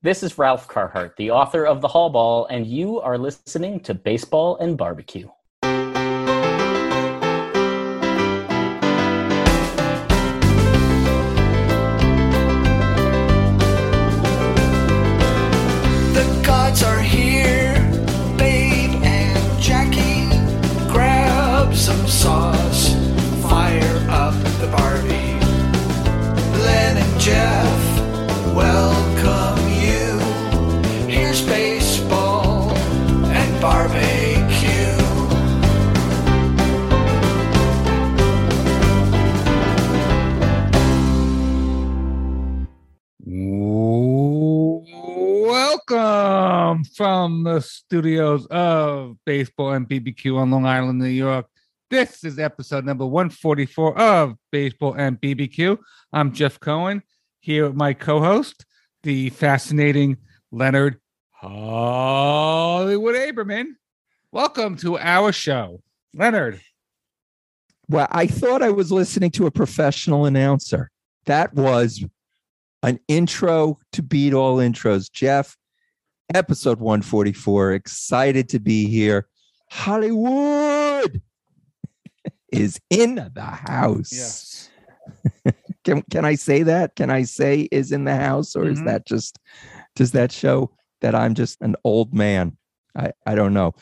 This is Ralph Carhart, the author of The Hall Ball, and you are listening to Baseball and Barbecue. Studios of Baseball and BBQ on Long Island, New York. This is episode number 144 of Baseball and BBQ. I'm Jeff Cohen here with my co host, the fascinating Leonard Hollywood Aberman. Welcome to our show. Leonard, Well, I thought I was listening to a professional announcer. That was an intro to beat all intros. Jeff, episode 144. Excited to be here. Hollywood is in the house. yes. Can can I say that? Can I say is in the house, or is Mhm. that just does that show that I'm just an old man? I, I don't know.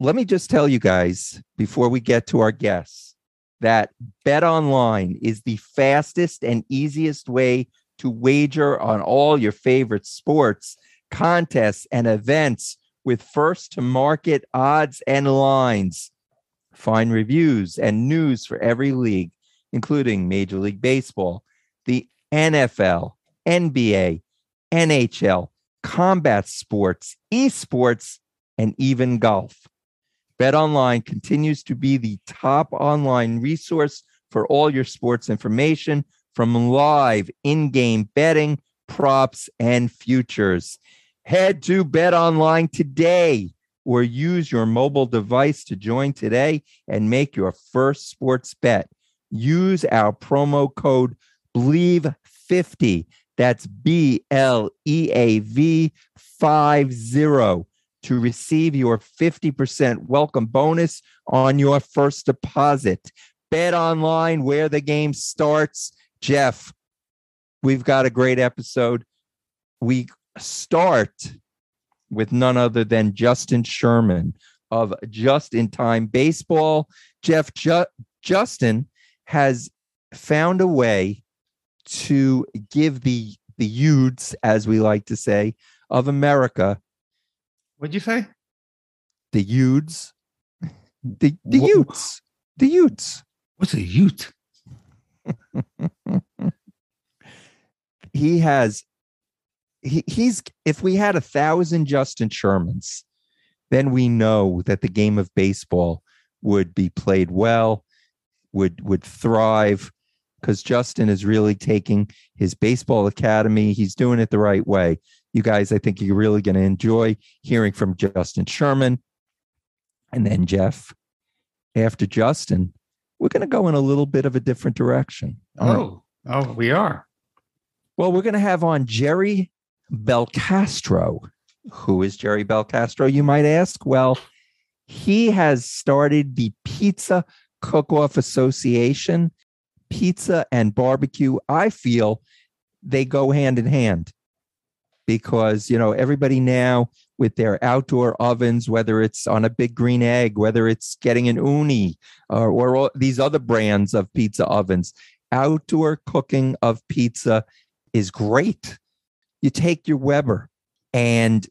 Let me just tell you guys before we get to our guests that Bet Online is the fastest and easiest way to wager on all your favorite sports, contests, and events with first to market odds and lines. Find reviews and news for every league including Major League Baseball, the NFL, NBA, NHL, combat sports, esports, and even golf. BetOnline continues to be the top online resource for all your sports information from live in-game betting, props, and futures. Head to BetOnline today or use your mobile device to join today and make your first sports bet use our promo code BLEAV50. That's B L E A V 50 to receive your 50% welcome bonus on your first deposit. Bet online where the game starts. Jeff, we've got a great episode. We start with none other than Justin Sherman of Just in Time Baseball. Jeff, Ju- Justin has found a way to give the the youths, as we like to say, of America, What'd you say? the youths, the the youths, the youths. What's a Ute? He has he, he's if we had a thousand Justin Shermans, then we know that the game of baseball would be played well, would would thrive, because Justin is really taking his baseball academy. He's doing it the right way. You guys, I think you're really going to enjoy hearing from Justin Sherman. And then Jeff, after Justin, we're going to go in a little bit of a different direction. Oh, oh, we are. Well, we're going to have on Jerry Belcastro. Who is Jerry Belcastro, you might ask? Well, he has started the Pizza Cook Off Association. Pizza and barbecue, I feel they go hand in hand because, you know, everybody now with their outdoor ovens, whether it's on a big green egg, whether it's getting an Ooni or, or all these other brands of pizza ovens, outdoor cooking of pizza is great. You take your Weber and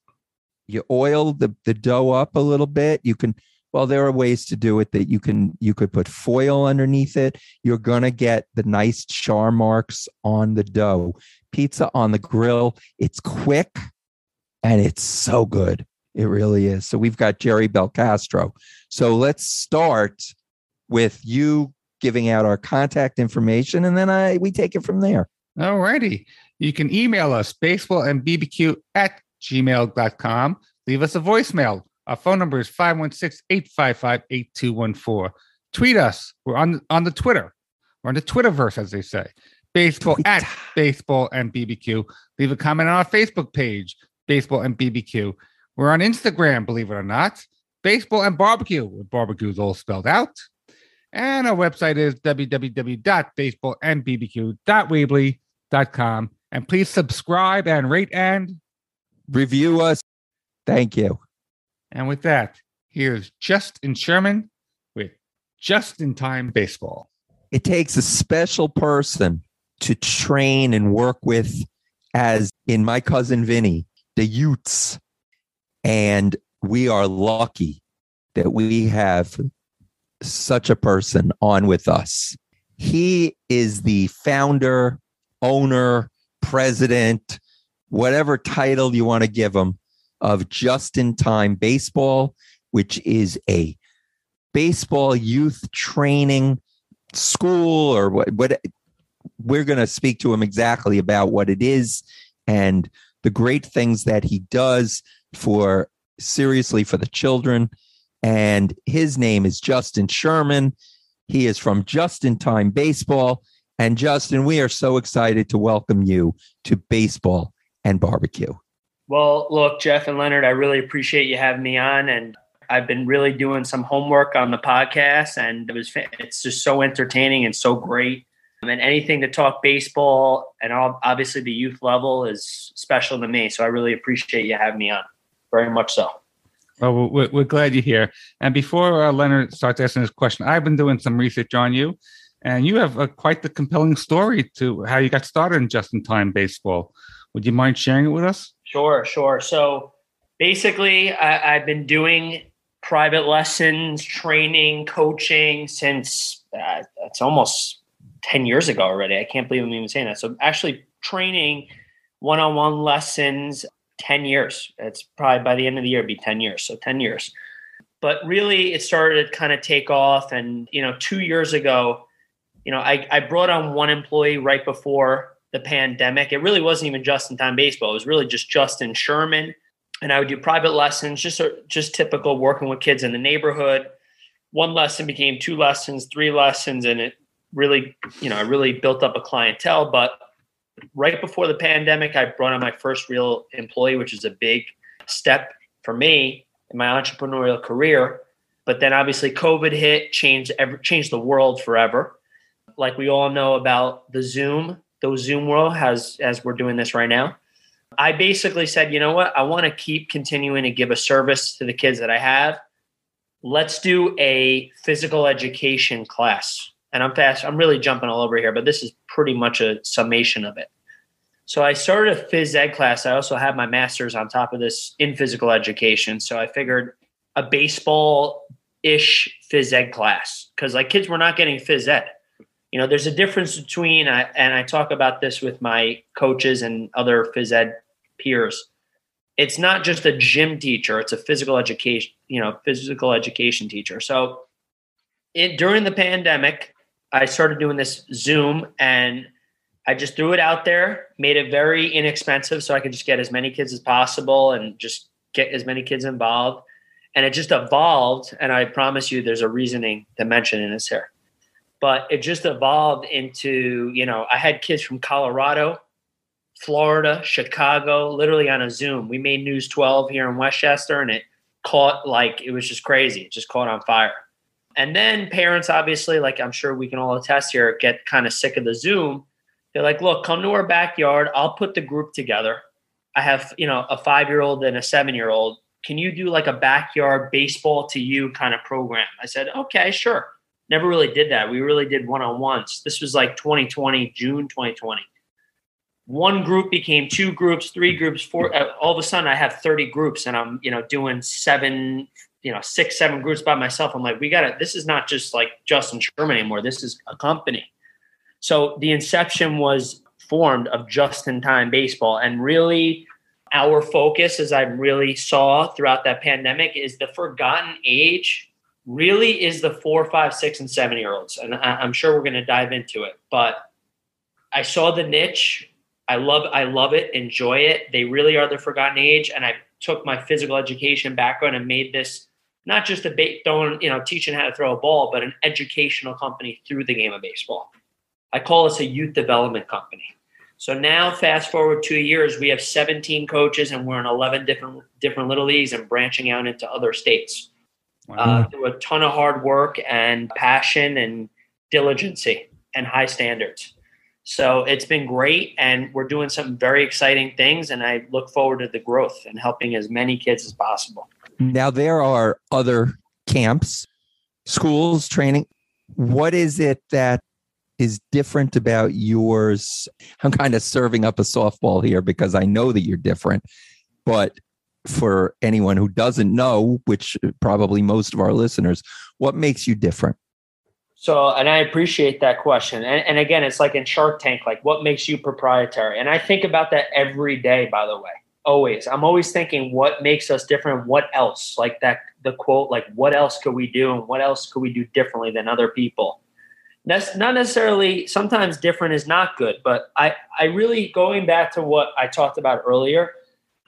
you oil the, the dough up a little bit. You can, well, there are ways to do it that you can, you could put foil underneath it. You're going to get the nice char marks on the dough. Pizza on the grill. It's quick and it's so good. It really is. So we've got Jerry Belcastro. So let's start with you giving out our contact information and then I we take it from there. All righty. You can email us baseball and bbq at gmail.com. Leave us a voicemail. Our phone number is 516 855 8214. Tweet us. We're on, on the Twitter. We're on the Twitterverse, as they say. baseball at baseball and BBQ. Leave a comment on our Facebook page, baseball and BBQ. We're on Instagram, believe it or not, baseball and barbecue, with barbecues all spelled out. And our website is www.baseballandbbq.weebly.com. And please subscribe and rate and Review us. Thank you. and with that, here's Justin Sherman with Just in Time Baseball. It takes a special person to train and work with, as in my cousin Vinny, the Utes. And we are lucky that we have such a person on with us. He is the founder, owner, president, whatever title you want to give him of Just in Time Baseball, which is a baseball youth training school or what, what we're going to speak to him exactly about what it is and the great things that he does for seriously for the children. And his name is Justin Sherman. He is from Just in Time Baseball. And Justin, we are so excited to welcome you to baseball and barbecue. Well, look, Jeff and Leonard, I really appreciate you having me on, and I've been really doing some homework on the podcast, and it was it's just so entertaining and so great. And anything to talk baseball and obviously the youth level is special to me. So I really appreciate you having me on, very much so. Well, we're, we're glad you're here. And before uh, Leonard starts asking his question, I've been doing some research on you, and you have a, quite the compelling story to how you got started in just in time baseball. Would you mind sharing it with us? Sure, sure. So basically, I, I've been doing private lessons, training, coaching since uh, it's almost 10 years ago already. I can't believe I'm even saying that. So actually, training one on one lessons 10 years. It's probably by the end of the year, be 10 years. So 10 years. But really, it started to kind of take off. And, you know, two years ago, you know, I, I brought on one employee right before the pandemic. It really wasn't even just in time baseball. It was really just Justin Sherman. And I would do private lessons, just just typical working with kids in the neighborhood. One lesson became two lessons, three lessons, and it really, you know, I really built up a clientele. But right before the pandemic, I brought on my first real employee, which is a big step for me in my entrepreneurial career. But then obviously COVID hit, changed every, changed the world forever. Like we all know about the Zoom, the Zoom world has as we're doing this right now. I basically said, you know what? I want to keep continuing to give a service to the kids that I have. Let's do a physical education class. And I'm fast, I'm really jumping all over here, but this is pretty much a summation of it. So I started a phys ed class. I also have my master's on top of this in physical education. So I figured a baseball ish phys ed class because like kids were not getting phys ed. You know, there's a difference between, and I talk about this with my coaches and other phys ed peers. It's not just a gym teacher; it's a physical education, you know, physical education teacher. So, it during the pandemic, I started doing this Zoom, and I just threw it out there, made it very inexpensive, so I could just get as many kids as possible and just get as many kids involved. And it just evolved, and I promise you, there's a reasoning dimension in this here but it just evolved into you know i had kids from colorado florida chicago literally on a zoom. We made news 12 here in westchester and it caught like it was just crazy. It just caught on fire. And then parents obviously like i'm sure we can all attest here get kind of sick of the zoom. They're like look come to our backyard. I'll put the group together. I have you know a five year old and a seven year old can you do like a backyard baseball to you kind of program? I said okay sure never really did that. We really did one on ones. This was like 2020, June 2020. One group became two groups, three groups, four. Uh, all of a sudden, I have 30 groups, and I'm you know doing seven, you know, six, seven groups by myself. I'm like, we got to. This is not just like Justin Sherman anymore. This is a company. So the inception was formed of just in time baseball, and really. Our focus, as I really saw throughout that pandemic, is the forgotten age really is the four, five, six, and seven year olds. And I, am sure we're going to dive into it. But I saw the niche. I love, I love it. Enjoy it. They really are the forgotten age. And I took my physical education background and made this not just a ba- throwing, you know, teaching how to throw a ball, but an educational company through the game of baseball. I call us a youth development company. So now, fast forward two years, we have 17 coaches and we're in 11 different different little leagues and branching out into other states uh, through a ton of hard work and passion and diligency and high standards. So it's been great, and we're doing some very exciting things. And I look forward to the growth and helping as many kids as possible. Now there are other camps, schools, training. What is it that is different about yours? I'm kind of serving up a softball here because I know that you're different, but for anyone who doesn't know, which uh, probably most of our listeners, what makes you different? So, and I appreciate that question. And, and again, it's like in Shark Tank, like what makes you proprietary? And I think about that every day, by the way. Always. I'm always thinking what makes us different. What else? Like that, the quote, like what else could we do and what else could we do differently than other people? That's not necessarily, sometimes different is not good, but I, I really, going back to what I talked about earlier,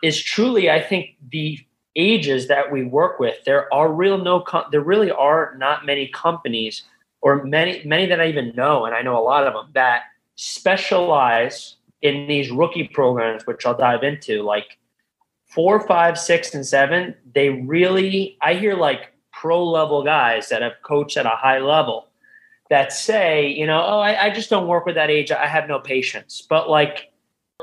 is truly, I think, the ages that we work with. There are real no, com- there really are not many companies or many many that I even know, and I know a lot of them that specialize in these rookie programs, which I'll dive into, like four, five, six, and seven. They really, I hear like pro level guys that have coached at a high level that say, you know, oh, I, I just don't work with that age. I have no patience. But like,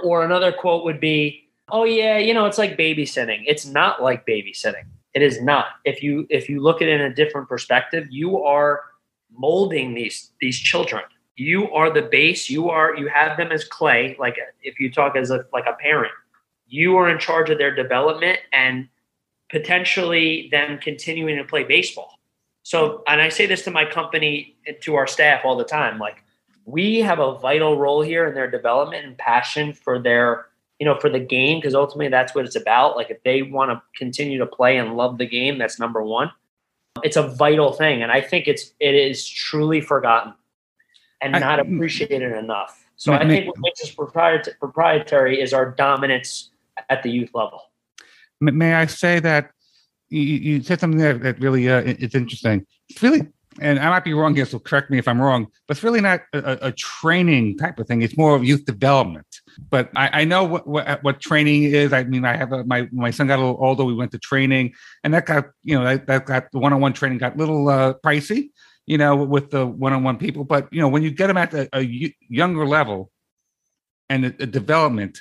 or another quote would be, oh yeah, you know, it's like babysitting. It's not like babysitting. It is not. If you if you look at it in a different perspective, you are molding these these children. You are the base. You are you have them as clay. Like if you talk as a like a parent, you are in charge of their development and potentially them continuing to play baseball. So, and I say this to my company to our staff all the time, like we have a vital role here in their development and passion for their you know for the game because ultimately that's what it's about like if they want to continue to play and love the game that's number one it's a vital thing, and I think it's it is truly forgotten and I, not appreciated enough. So I think what makes us proprietary, proprietary is our dominance at the youth level. May I say that you, you said something that, that really uh, it's interesting. It's really and I might be wrong here, so correct me if I'm wrong, but it's really not a, a training type of thing. It's more of youth development. But I, I know what, what, what training is. I mean, I have a, my my son got a little older. We went to training, and that got you know that, that got the one on one training got a little uh, pricey, you know, with the one on one people. But you know, when you get them at a, a younger level and the, the development,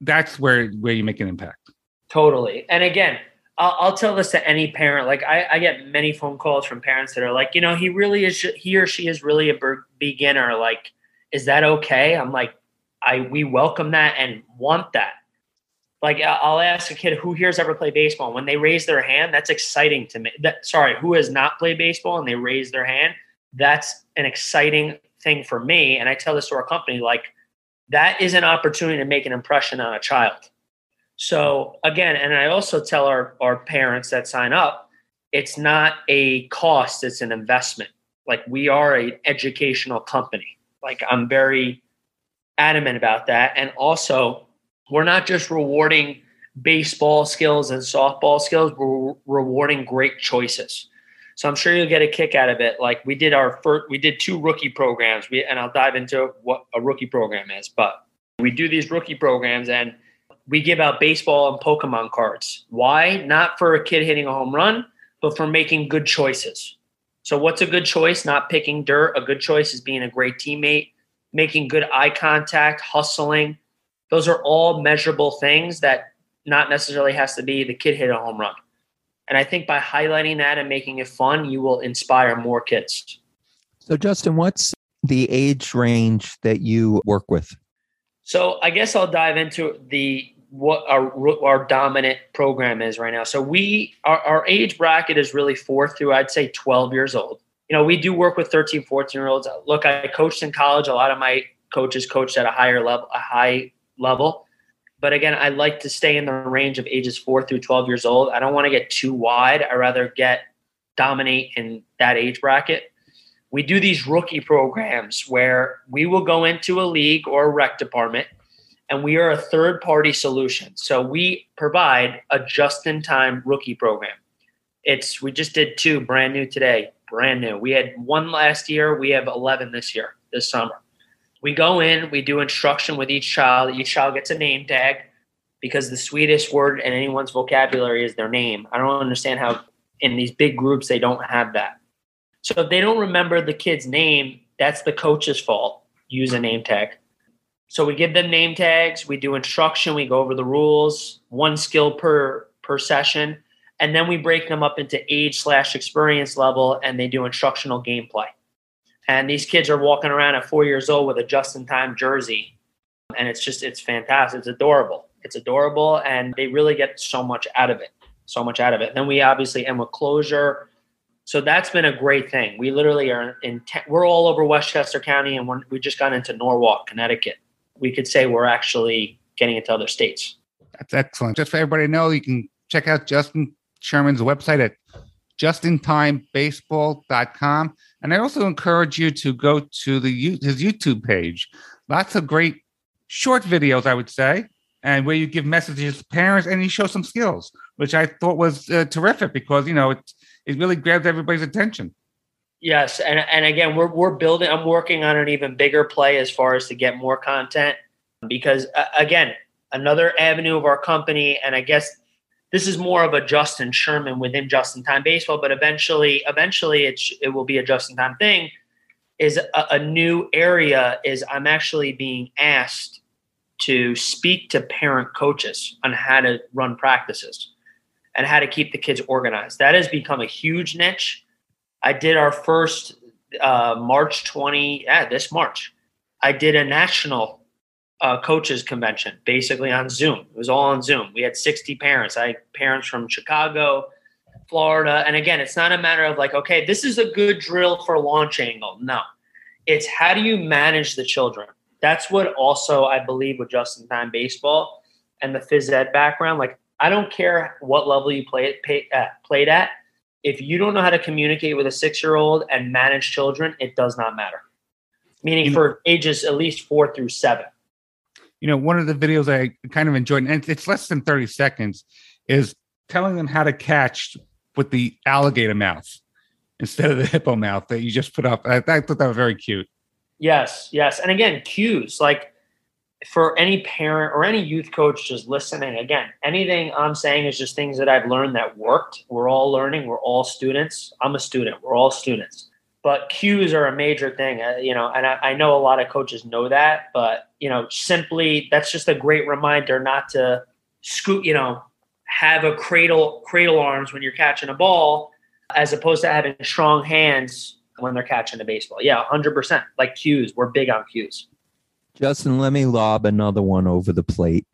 that's where where you make an impact. Totally. And again, I'll, I'll, tell this to any parent. Like I, I, get many phone calls from parents that are like, you know, he really is, he or she is really a beginner. Like, is that okay? I'm like, I, we welcome that and want that. Like I'll ask a kid who here's ever played baseball. When they raise their hand, that's exciting to me. That, sorry, who has not played baseball and they raise their hand? That's an exciting thing for me. And I tell this to our company, like that is an opportunity to make an impression on a child so again, and I also tell our, our parents that sign up, it's not a cost, it's an investment. Like we are an educational company. Like I'm very adamant about that. And also, we're not just rewarding baseball skills and softball skills, we're rewarding great choices. So I'm sure you'll get a kick out of it. Like we did our first, we did two rookie programs. We and I'll dive into what a rookie program is, but we do these rookie programs and we give out baseball and Pokemon cards. Why? Not for a kid hitting a home run, but for making good choices. So, what's a good choice? Not picking dirt. A good choice is being a great teammate, making good eye contact, hustling. Those are all measurable things that not necessarily has to be the kid hit a home run. And I think by highlighting that and making it fun, you will inspire more kids. So, Justin, what's the age range that you work with? So, I guess I'll dive into the what our our dominant program is right now. So we our, our age bracket is really four through I'd say 12 years old. You know, we do work with 13, 14 year olds. Look, I coached in college. A lot of my coaches coached at a higher level, a high level. But again, I like to stay in the range of ages four through 12 years old. I don't want to get too wide. I rather get dominate in that age bracket. We do these rookie programs where we will go into a league or a rec department and we are a third party solution. So we provide a just in time rookie program. It's we just did two brand new today, brand new. We had one last year, we have 11 this year, this summer. We go in, we do instruction with each child. Each child gets a name tag because the sweetest word in anyone's vocabulary is their name. I don't understand how in these big groups they don't have that. So if they don't remember the kid's name, that's the coach's fault. Use a name tag. So we give them name tags, we do instruction, we go over the rules, one skill per per session, and then we break them up into age slash experience level and they do instructional gameplay. And these kids are walking around at four years old with a just in time jersey. And it's just it's fantastic. It's adorable. It's adorable and they really get so much out of it. So much out of it. then we obviously end with closure. So that's been a great thing. We literally are in, we're all over Westchester County and we just got into Norwalk, Connecticut we could say we're actually getting into other states. That's excellent. Just for everybody to know, you can check out Justin Sherman's website at justintimebaseball.com. And I also encourage you to go to the his YouTube page. Lots of great short videos, I would say, and where you give messages to parents and you show some skills, which I thought was uh, terrific because you know it it really grabs everybody's attention. Yes, and and again, we're we're building. I'm working on an even bigger play as far as to get more content because uh, again, another avenue of our company, and I guess this is more of a Justin Sherman within Justin Time Baseball, but eventually, eventually, it it will be a Justin Time thing. Is a, a new area is I'm actually being asked to speak to parent coaches on how to run practices and how to keep the kids organized. That has become a huge niche I did our first uh, March 20, yeah, this March. I did a national uh, coaches convention basically on Zoom. It was all on Zoom. We had 60 parents. I had parents from Chicago, Florida. And again, it's not a matter of like, okay, this is a good drill for launch angle. No, it's how do you manage the children? That's what also I believe with just in time baseball and the phys ed background. Like, I don't care what level you play, pay, uh, played at if you don't know how to communicate with a six year old and manage children, it does not matter. Meaning you for know, ages at least four through seven. You know, one of the videos I kind of enjoyed, and it's less than 30 seconds, is telling them how to catch with the alligator mouth instead of the hippo mouth that you just put up. I, I thought that was very cute. Yes, yes. And again, cues like for any parent or any youth coach just listening, again, anything I'm saying is just things that I've learned that worked. We're all learning. We're all students. I'm a student. We're all students. But cues are a major thing, uh, you know, and I, I know a lot of coaches know that, but, you know, simply that's just a great reminder not to scoot, you know, have a cradle, cradle arms when you're catching a ball as opposed to having strong hands when they're catching a baseball. Yeah, 100%. Like cues. We're big on cues. Justin, let me lob another one over the plate.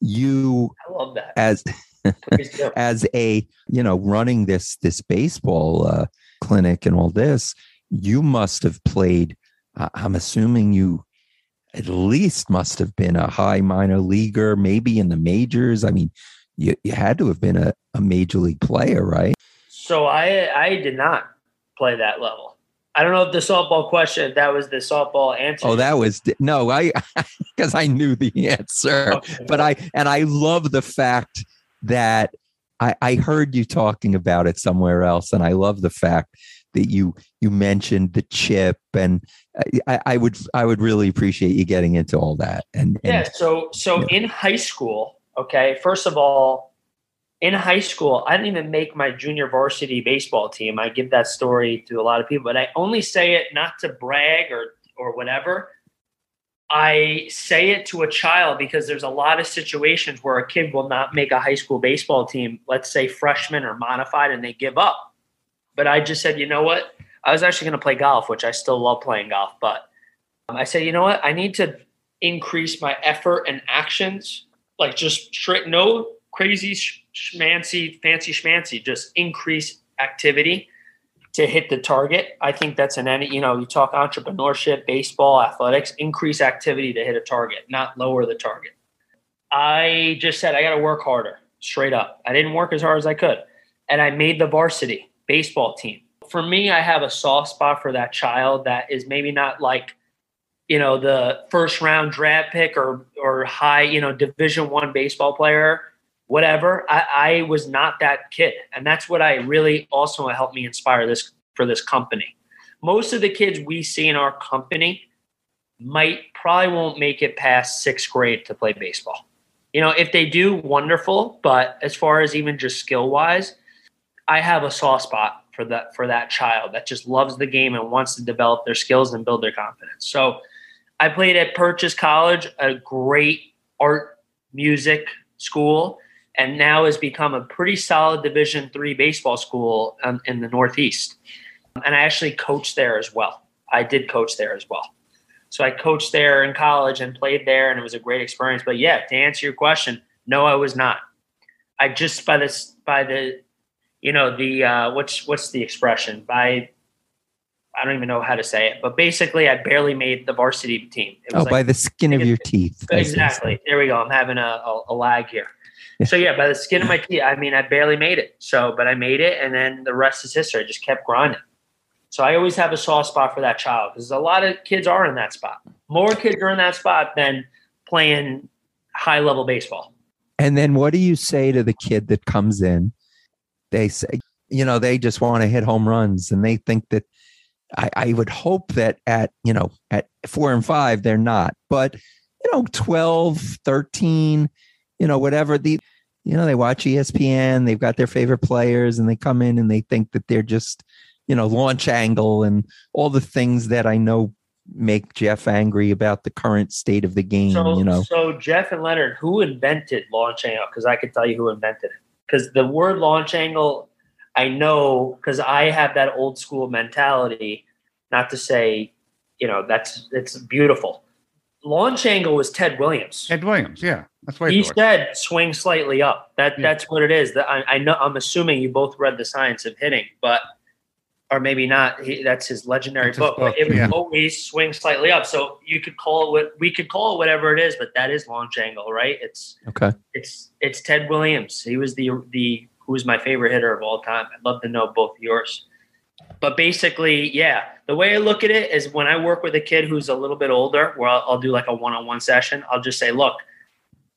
You I love that. as as a you know running this this baseball uh, clinic and all this, you must have played. Uh, I'm assuming you at least must have been a high minor leaguer, maybe in the majors. I mean, you, you had to have been a, a major league player, right? So I I did not play that level. I don't know if the softball question that was the softball answer. Oh, that was no, I because I knew the answer, okay. but I and I love the fact that I, I heard you talking about it somewhere else, and I love the fact that you you mentioned the chip, and I, I would I would really appreciate you getting into all that. And, and yeah, so so in high school, okay, first of all, in high school, I didn't even make my junior varsity baseball team. I give that story to a lot of people, but I only say it not to brag or or whatever. I say it to a child because there's a lot of situations where a kid will not make a high school baseball team, let's say freshman or modified, and they give up. But I just said, you know what? I was actually going to play golf, which I still love playing golf. But um, I said, you know what? I need to increase my effort and actions, like just straight, no crazy schmancy, fancy schmancy, just increase activity to hit the target. I think that's an any, you know, you talk entrepreneurship, baseball, athletics, increase activity to hit a target, not lower the target. I just said I got to work harder, straight up. I didn't work as hard as I could. And I made the varsity baseball team. For me, I have a soft spot for that child that is maybe not like, you know, the first round draft pick or or high, you know, division one baseball player whatever. I, I was not that kid. And that's what I really also helped me inspire this for this company. Most of the kids we see in our company, might probably won't make it past sixth grade to play baseball. You know, if they do, wonderful. But as far as even just skill wise, I have a soft spot for that for that child that just loves the game and wants to develop their skills and build their confidence. So I played at Purchase College, a great art music school, and now has become a pretty solid Division three baseball school um, in the Northeast. And I actually coached there as well. I did coach there as well. So I coached there in college and played there, and it was a great experience. But yeah, to answer your question, no, I was not. I just by this by the, you know the uh, what's what's the expression by. I don't even know how to say it, but basically, I barely made the varsity team. It Oh, like- by the skin of your teeth. as they say. Exactly. There we go. I'm having a, a, a lag here. So yeah, by the skin of my teeth. I mean, I barely made it. So, but I made it, and then the rest is history. I just kept grinding. So I always have a soft spot for that child because a lot of kids are in that spot. More kids are in that spot than playing high level baseball. And then what do you say to the kid that comes in? They say, you know, they just want to hit home runs and they think that I, I would hope that at, you know, at four and five, they're not. But, you know, 12, 13, you know, whatever the, you know, they watch ESPN, they've got their favorite players and they come in and they think that they're just, you know, launch angle and all the things that I know make Jeff angry about the current state of the game, So, you know. so Jeff and Leonard, who invented launch angle? Because I could tell you who invented it. Because the word launch angle, I know because I have that old school mentality. Not to say, you know, that's it's beautiful. Launch angle was Ted Williams. Ted Williams, yeah, that's what I he thought. said swing slightly up. That Yeah. that's what it is. That I, I know. I'm assuming you both read the science of hitting, but or maybe not. He, that's his legendary That's his book. book, But it was yeah. always swing slightly up. So you could call it what we could call it whatever it is, but that is launch angle, right? It's Okay. it's it's Ted Williams. He was the the who was my favorite hitter of all time. I'd love to know both yours. But basically, yeah, the way I look at it is when I work with a kid who's a little bit older, where I'll, I'll do like a one-on-one session, I'll just say, "Look,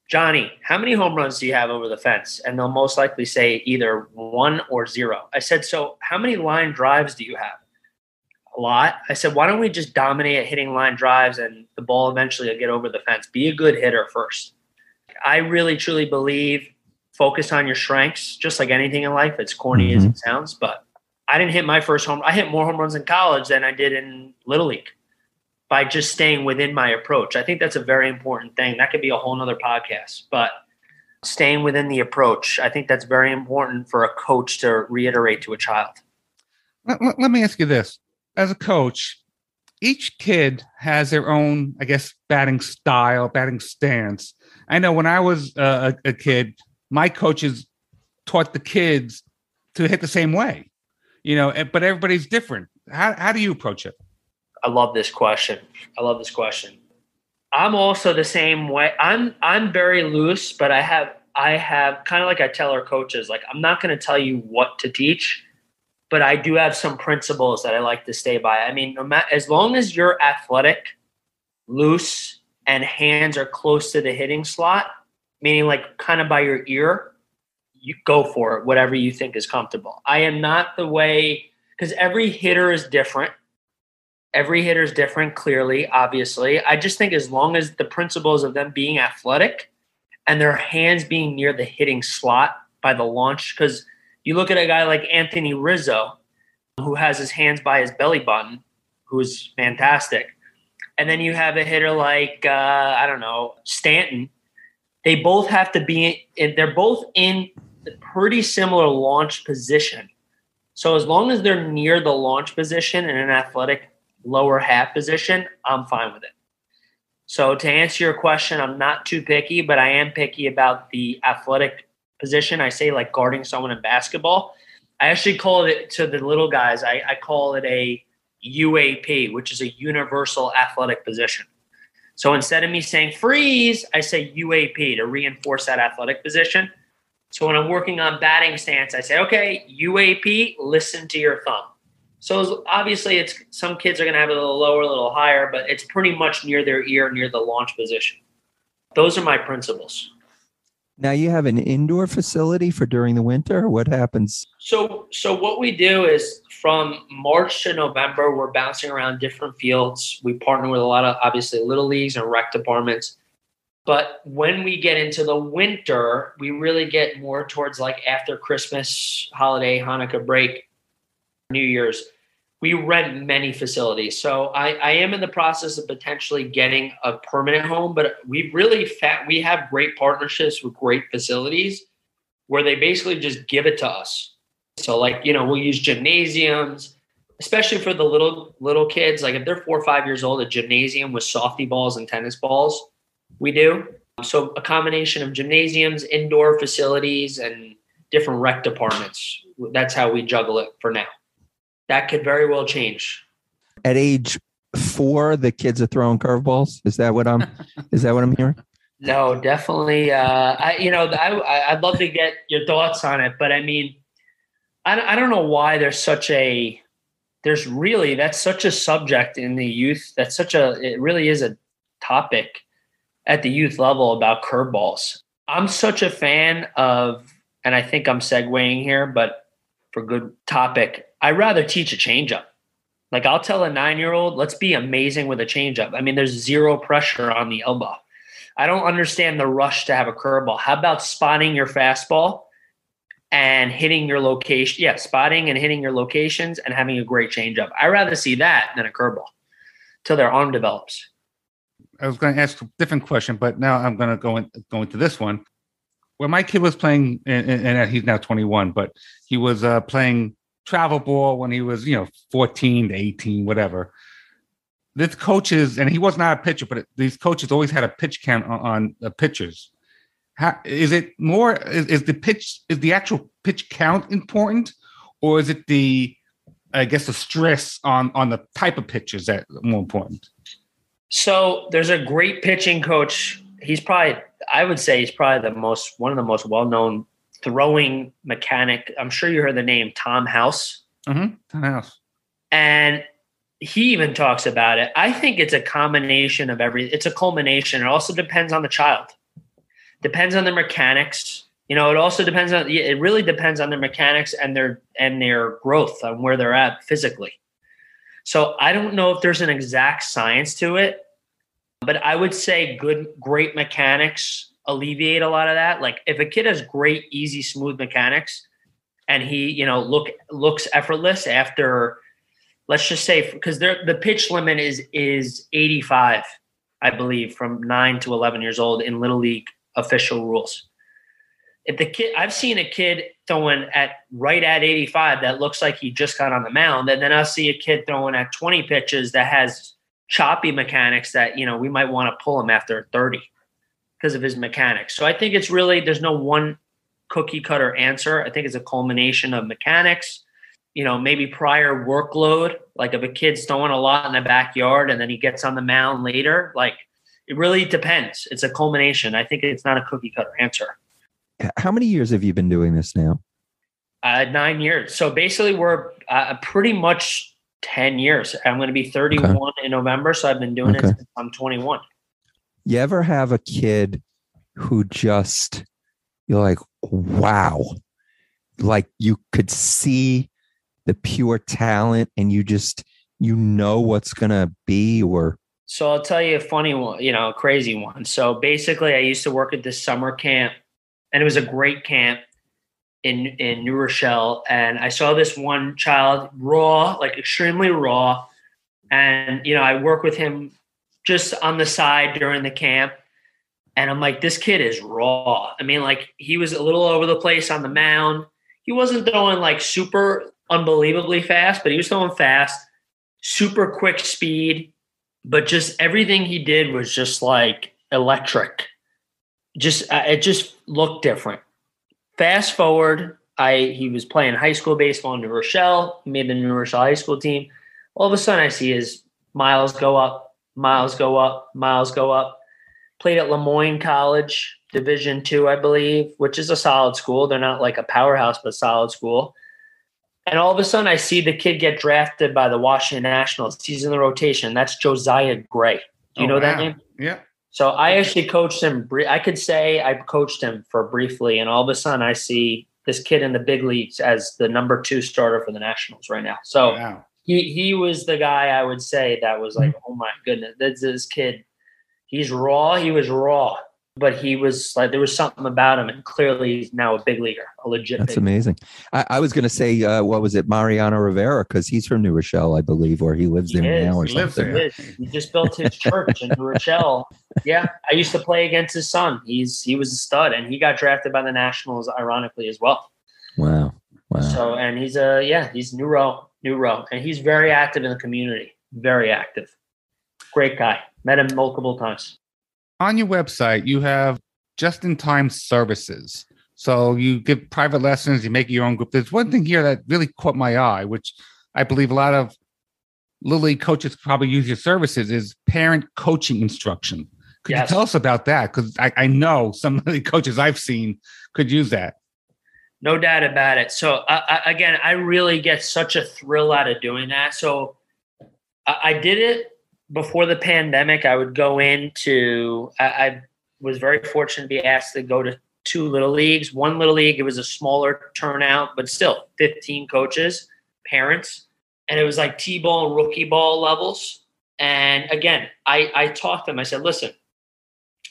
Johnny, how many home runs do you have over the fence?" And they'll most likely say either one or zero. I said, "So how many line drives do you have?" A lot. I said, "Why don't we just dominate at hitting line drives, and the ball eventually will get over the fence? Be a good hitter first. I really truly believe focus on your strengths, just like anything in life. It's corny as mm-hmm. it sounds, but I didn't hit my first home. I hit more home runs in college than I did in little league by just staying within my approach. I think that's a very important thing. That could be a whole nother podcast, but staying within the approach, I think that's very important for a coach to reiterate to a child. let, let- me ask you this as a coach each kid has their own i guess batting style batting stance i know when i was uh, a, a kid my coaches taught the kids to hit the same way you know but everybody's different how, how do you approach it I love this question. I love this question. I'm also the same way. I'm I'm very loose, but I have I have kind of like I tell our coaches, like I'm not going to tell you what to teach, but I do have some principles that I like to stay by. I mean, no matter as long as you're athletic, loose, and hands are close to the hitting slot, meaning like kind of by your ear, you go for it, whatever you think is comfortable. I am not the way because every hitter is different. Every hitter is different clearly obviously. I just think as long as the principles of them being athletic and their hands being near the hitting slot by the launch because you look at a guy like anthony rizzo who has his hands by his belly button who's fantastic. And then you have a hitter like uh, i don't know stanton. They both have to be in, they're both in pretty similar launch position so as long as they're near the launch position in an athletic lower half position, I'm fine with it. So to answer your question, I'm not too picky, but I am picky about the athletic position. I say like guarding someone in basketball. I actually call it to the little guys. I, I call it a UAP, which is a universal athletic position. So instead of me saying freeze, I say UAP to reinforce that athletic position. So when I'm working on batting stance, I say, okay, UAP, listen to your thumb. So obviously, it's some kids are going to have it a little lower, a little higher, but it's pretty much near their ear, near the launch position. Those are my principles. Now you have an indoor facility for during the winter. What happens? So, so what we do is from March to November, we're bouncing around different fields. We partner with a lot of obviously little leagues and rec departments. But when we get into the winter, we really get more towards like after Christmas, holiday, Hanukkah break, New Year's. We rent many facilities. So I, I am in the process of potentially getting a permanent home, but we really fat, we have great partnerships with great facilities where they basically just give it to us. So like, you know, we'll use gymnasiums, especially for the little little kids. Like if they're four or five years old, a gymnasium with softy balls and tennis balls, we do. So a combination of gymnasiums, indoor facilities, and different rec departments. That's how we juggle it for now. That could very well change. At age four, the kids are throwing curveballs. Is that what I'm? is that what I'm hearing? No, definitely. Uh, I, you know, I, I'd love to get your thoughts on it, but I mean, I, I don't know why there's such a, there's really that's such a subject in the youth. That's such a, it really is a topic at the youth level about curveballs. I'm such a fan of, and I think I'm segueing here, but for good topic, I'd rather teach a changeup. Like I'll tell a nine year old, let's be amazing with a changeup. I mean, there's zero pressure on the elbow. I don't understand the rush to have a curveball. How about spotting your fastball and hitting your location? Yeah, spotting and hitting your locations and having a great changeup. I'd rather see that than a curveball till their arm develops. I was going to ask a different question, but now I'm going to go in, go into this one. When my kid was playing, and, and he's now 21, but he was uh, playing travel ball when he was, you know, 14 to 18, whatever. This coaches, and he was not a pitcher, but these coaches always had a pitch count on, on the pitchers. How, is it more? Is, is the pitch? Is the actual pitch count important, or is it the, I guess, the stress on on the type of pitches that more important? So there's a great pitching coach. He's probably, I would say, he's probably the most one of the most well known throwing mechanic. I'm sure you heard the name Tom House. Mm-hmm. Tom House. And he even talks about it. I think it's a combination of every. It's a culmination. It also depends on the child. Depends on the mechanics. You know, it also depends on. It really depends on their mechanics and their and their growth on where they're at physically. So I don't know if there's an exact science to it, but I would say good, great mechanics alleviate a lot of that. Like if a kid has great, easy, smooth mechanics, and he, you know, look looks effortless after, let's just say, because the pitch limit is is 85, I believe, from nine to 11 years old in little league official rules. If the kid, I've seen a kid throwing at right at 85 that looks like he just got on the mound, and then I'll see a kid throwing at 20 pitches that has choppy mechanics that you know we might want to pull him after 30 because of his mechanics. So I think it's really there's no one cookie cutter answer. I think it's a culmination of mechanics, you know, maybe prior workload, like if a kid's throwing a lot in the backyard and then he gets on the mound later, like it really depends. It's a culmination. I think it's not a cookie cutter answer. How many years have you been doing this now? Uh, nine years. So basically, we're uh, pretty much 10 years. I'm going to be 31 okay. in November. So I've been doing okay. it since I'm 21. You ever have a kid who just, you're like, wow, like you could see the pure talent and you just, you know what's going to be or so I'll tell you a funny one, you know, a crazy one. So basically, I used to work at this summer camp, and it was a great camp in in New Rochelle. And I saw this one child raw, like extremely raw, and you know, I work with him just on the side during the camp. And I'm like, this kid is raw. I mean, like he was a little over the place on the mound. He wasn't throwing like super unbelievably fast, but he was throwing fast, super quick speed. But just everything he did was just like electric. Just uh, it just looked different. Fast forward, I he was playing high school baseball in New Rochelle. He made the New Rochelle high school team. All of a sudden, I see his miles go up, miles go up, miles go up. Played at Le Moyne College, Division two, I believe, which is a solid school. They're not like a powerhouse, but solid school. And all of a sudden, I see the kid get drafted by the Washington Nationals. He's in the rotation. That's Josiah Gray. Do you oh, know wow. that name? Yeah. So I actually coached him. I could say I coached him for briefly, and all of a sudden I see this kid in the big leagues as the number two starter for the Nationals right now. So Wow. he he was the guy I would say that was like, mm-hmm. oh my goodness, this this kid. He's raw. He was raw, but he was like there was something about him, and clearly he's now a big leaguer, a legit. That's amazing. I, I was going to say, uh, what was it, Mariano Rivera, because he's from New Rochelle, I believe, or he lives He there is. now, or He lives there. He. He just built his church in New Rochelle. Yeah, I used to play against his son. He's he was a stud, and he got drafted by the Nationals, ironically as well. Wow, wow. So, and he's a yeah, he's new row, new row, and he's very active in the community. Very active. Great guy. Met him multiple times. On your website, you have just-in-time services. So you give private lessons, you make your own group. There's one thing here that really caught my eye, which I believe a lot of little league coaches probably use your services is parent coaching instruction. Could Yes. you tell us about that? Because I, I know some of the coaches I've seen could use that. No doubt about it. So I, again, I really get such a thrill out of doing that. So I, I did it before the pandemic. I would go into. I, I was very fortunate to be asked to go to two little leagues. One little league, it was a smaller turnout, but still 15 coaches, parents, and it was like T-ball and rookie ball levels. And again, I, I taught them. I said, listen,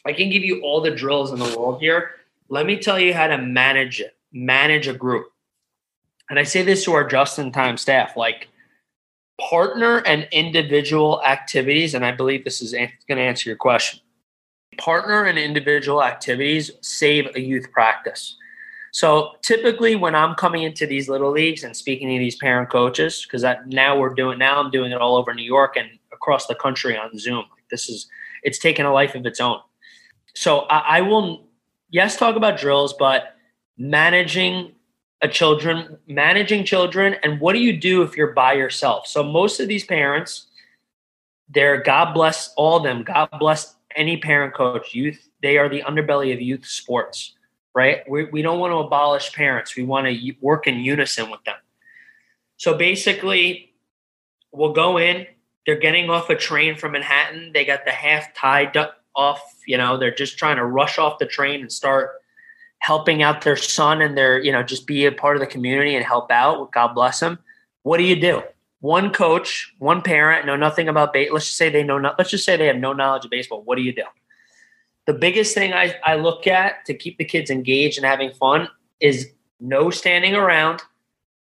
I can give you all the drills in the world here. Let me tell you how to manage it, manage a group. And I say this to our just in time staff like partner and individual activities. And I believe this is going to answer your question. Partner and individual activities save a youth practice. So typically, when I'm coming into these little leagues and speaking to these parent coaches, because that now we're doing now I'm doing it all over New York and across the country on Zoom. This is it's taken a life of its own. So I, I will yes talk about drills, but managing a children, managing children, and what do you do if you're by yourself? So most of these parents, they're God bless all of them. God bless any parent coach. Youth, they are the underbelly of youth sports, right? We, we don't want to abolish parents. We want to work in unison with them. So basically, we'll go in. They're getting off a train from Manhattan. They got the half tied off. You know, they're just trying to rush off the train and start helping out their son and their, you know, just be a part of the community and help out. God bless them. What do you do? One coach, one parent, know nothing about base. Let's just say they know not. Let's just say they have no knowledge of baseball. What do you do? The biggest thing I, I look at to keep the kids engaged and having fun is no standing around.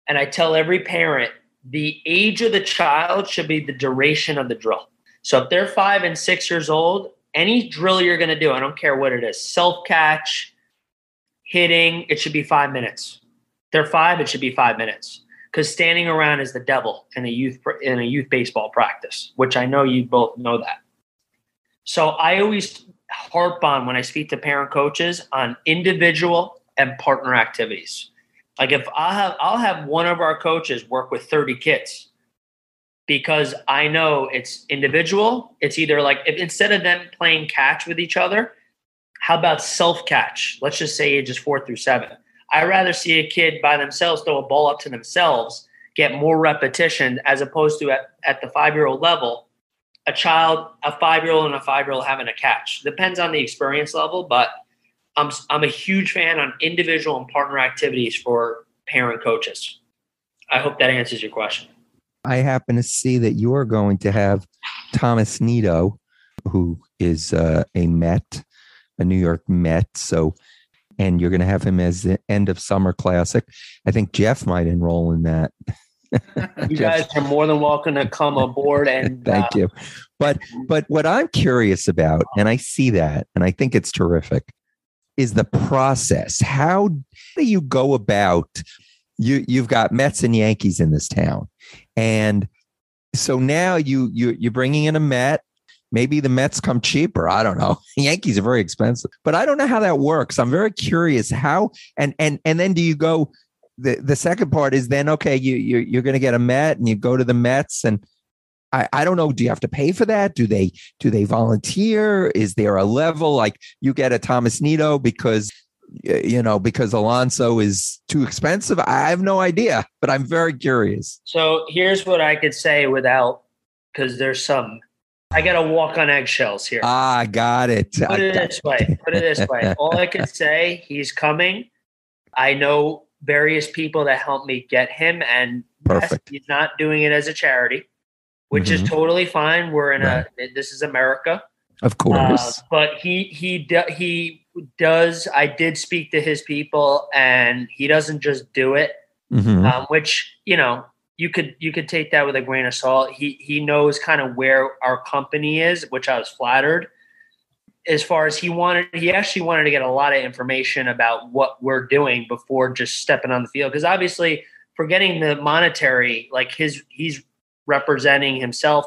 And I tell every parent the age of the child should be the duration of the drill. So if they're five and six years old, any drill you're going to do, I don't care what it is, self catch, hitting, it should be five minutes. They're five, it should be five minutes. Because standing around is the devil in a youth in a youth baseball practice, which I know you both know that. So I always harp on when I speak to parent coaches on individual and partner activities. Like if I have I'll have one of our coaches work with 30 kids because I know it's individual. It's either like if instead of them playing catch with each other, how about self catch? Let's just say ages four through seven. I'd rather see a kid by themselves throw a ball up to themselves, get more repetition as opposed to at, at the five year old level, a child, a five year old and a five year old having a catch. Depends on the experience level, but I'm, I'm a huge fan on individual and partner activities for parent coaches. I hope that answers your question. I happen to see that you are going to have Tomás Nido, who is uh, a Met, a New York Met. So, and you're going to have him as the end of summer classic. I think Jeff might enroll in that. You guys are more than welcome to come aboard and Thank uh, you. But but what I'm curious about, and I see that, and I think it's terrific, is the process. How do you go about you you've got Mets and Yankees in this town. And so now you you you're bringing in a Met. Maybe the Mets come cheaper. I don't know. Yankees are very expensive, but I don't know how that works. I'm very curious how and and and then do you go the the second part is then okay you you you're going to get a Met and you go to the Mets and I, I don't know. Do you have to pay for that? Do they do they volunteer? Is there a level like you get a Tomás Nido because you know because Alonso is too expensive? I have no idea, but I'm very curious. So here's what I could say without, because there's some I got to walk on eggshells here. Ah, got it. Put it I- this way. Put it this way. All I can say, he's coming. I know various people that helped me get him, and yes, Perfect. he's not doing it as a charity, which is Mhm. totally fine. We're in a this is America, Of uh, course. but he he do, he does. I did speak to his people, and he doesn't just do it. Mhm. Um, which you know you could you could take that with a grain of salt. He he knows kind of where our company is, which I was flattered. As far as he wanted, he actually wanted to get a lot of information about what we're doing before just stepping on the field. Because obviously, forgetting the monetary, like his he's representing himself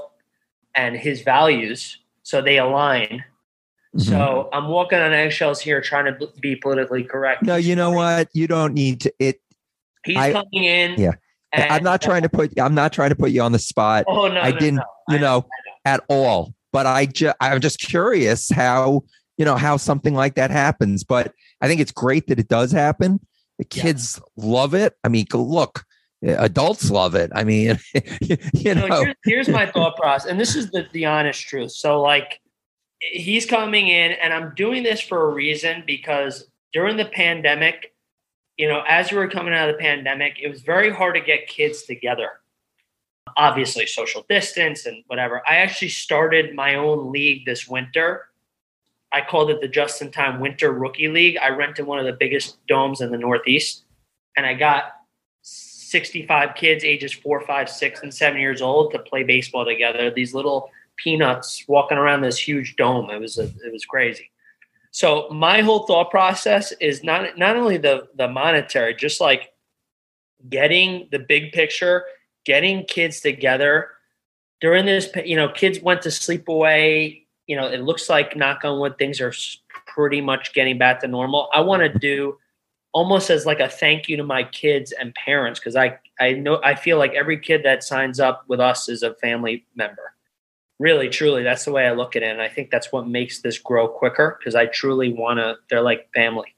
and his values, so they align. Mhm. So I'm walking on eggshells here, trying to be politically correct. no, you know what? You don't need to. It. He's I- coming in. Yeah. And- I'm not trying to put. I'm not trying to put you on the spot. Oh no, I no, didn't, no. you I- know, at all. But I just, I'm just curious how, you know, how something like that happens. But I think it's great that it does happen. The Yeah. kids love it. I mean, look, eh, adults love it. I mean, you No, know, here's, here's my thought process, and this is the, the honest truth. So, like, he's coming in, and I'm doing this for a reason because during the pandemic, you know, as we were coming out of the pandemic, it was very hard to get kids together. Obviously, social distance and whatever. I actually started my own league this winter. I called it the Just in Time Winter Rookie League. I rented one of the biggest domes in the Northeast, and I got 65 kids ages four, five, six, and seven years old to play baseball together. These little peanuts walking around this huge dome. It was a, it was crazy. So my whole thought process is not not only the the monetary, just like getting the big picture, getting kids together during this. You know, kids went to sleep away. You know, it looks like knock on wood, things are pretty much getting back to normal. I want to do almost as like a thank you to my kids and parents because I I know I feel like every kid that signs up with us is a family member. Really, truly, that's the way I look at it, and I think that's what makes this grow quicker because I truly want to. They're like family.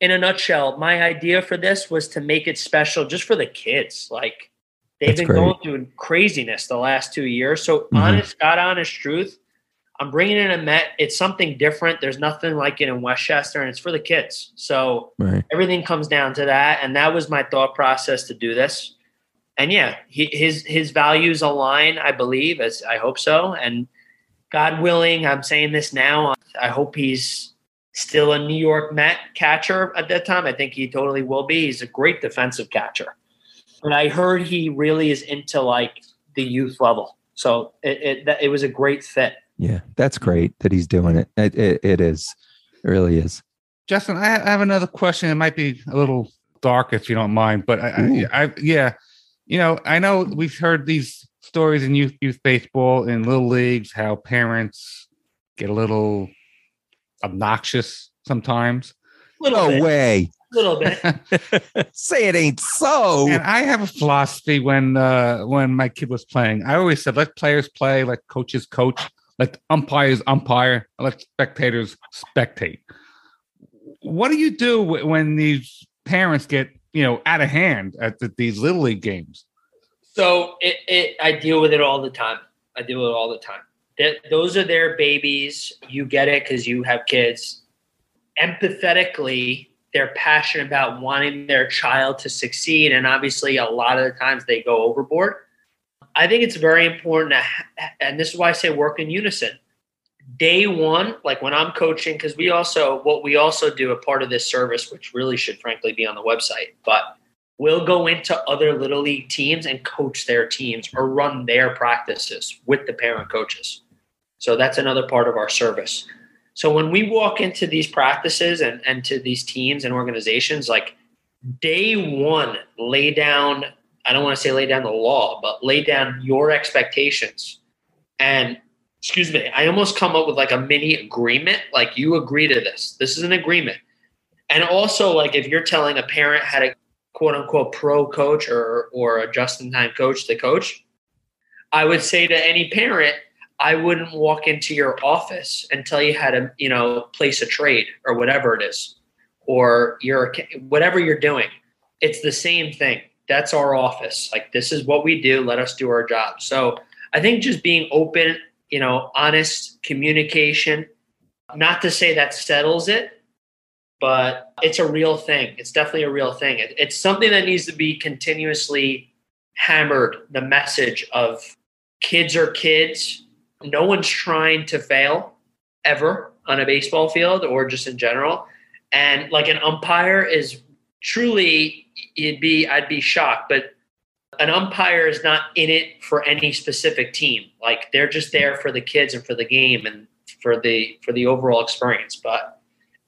In a nutshell, my idea for this was to make it special just for the kids. Like they've That's been great. going through craziness the last two years. So Mhm. honest, God, honest truth. I'm bringing in a Met. It's something different. There's nothing like it in Westchester, and it's for the kids. So right. everything comes down to that and that was my thought process to do this and yeah he, his his values align i believe as i hope so and god willing i'm saying this now i hope he's still a new york met catcher at that time i think he totally will be he's a great defensive catcher and i heard he really is into like the youth level so it it, that- it was a great fit Yeah, that's great that he's doing it. It, it, it is. It really is. Justin, I I have another question. It might be a little dark if you don't mind, but I, I, I yeah, you know, I know we've heard these stories in youth youth baseball in little leagues how parents get a little obnoxious sometimes. A little No bit way. little bit Say it ain't so. And I have a philosophy when uh when my kid was playing. I always said let players play, let coaches coach, let umpires umpire, let spectators spectate. What do you do when these parents get you know out of hand at the, these little league games? So it, it, I deal with it all the time. I deal with it all the time. That those are their babies. You get it because you have kids. Empathetically, they're passionate about wanting their child to succeed, and obviously, a lot of the times they go overboard. I think it's very important, to, and this is why I say work in unison. Day one, like when I'm coaching, because we also what we also do a part of this service, which really should frankly be on the website, but we'll go into other little league teams and coach their teams or run their practices with the parent coaches. So that's another part of our service. So when we walk into these practices and, and to these teams and organizations, like day one, lay down, I don't want to say lay down the law, but lay down your expectations. And excuse me, I almost come up with like a mini agreement. Like you agree to this. This is an agreement. And also, like if you're telling a parent how to quote unquote pro coach or or a just in time coach to coach, I would say to any parent, I wouldn't walk into your office and tell you how to, you know, place a trade or whatever it is, or your whatever you're doing. It's the same thing. That's our office. Like this is what we do. Let us do our job. So I think just being open, you know, honest communication. Not to say that settles it, but it's a real thing. It's definitely a real thing. It, it's something that needs to be continuously hammered. The message of kids are kids. No one's trying to fail ever on a baseball field or just in general. And like an umpire is truly, it'd be, I'd be shocked, but an umpire is not in it for any specific team. Like they're just there for the kids and for the game and for the for the overall experience. But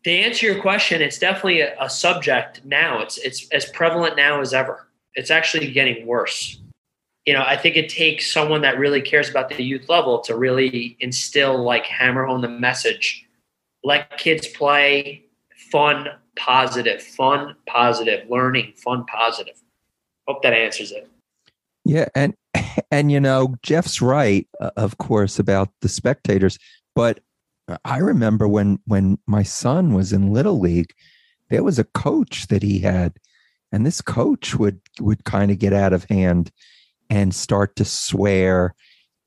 to answer your question, it's definitely a, a subject now. It's it's as prevalent now as ever. It's actually getting worse. You know, I think it takes someone that really cares about the youth level to really instill, like, hammer home the message. Let kids play fun, positive, fun, positive, learning, fun, positive. Hope that answers it. Yeah, and and you know Jeff's right, uh, of course, about the spectators. But I remember when when my son was in little league, there was a coach that he had, and this coach would would kind of get out of hand and start to swear.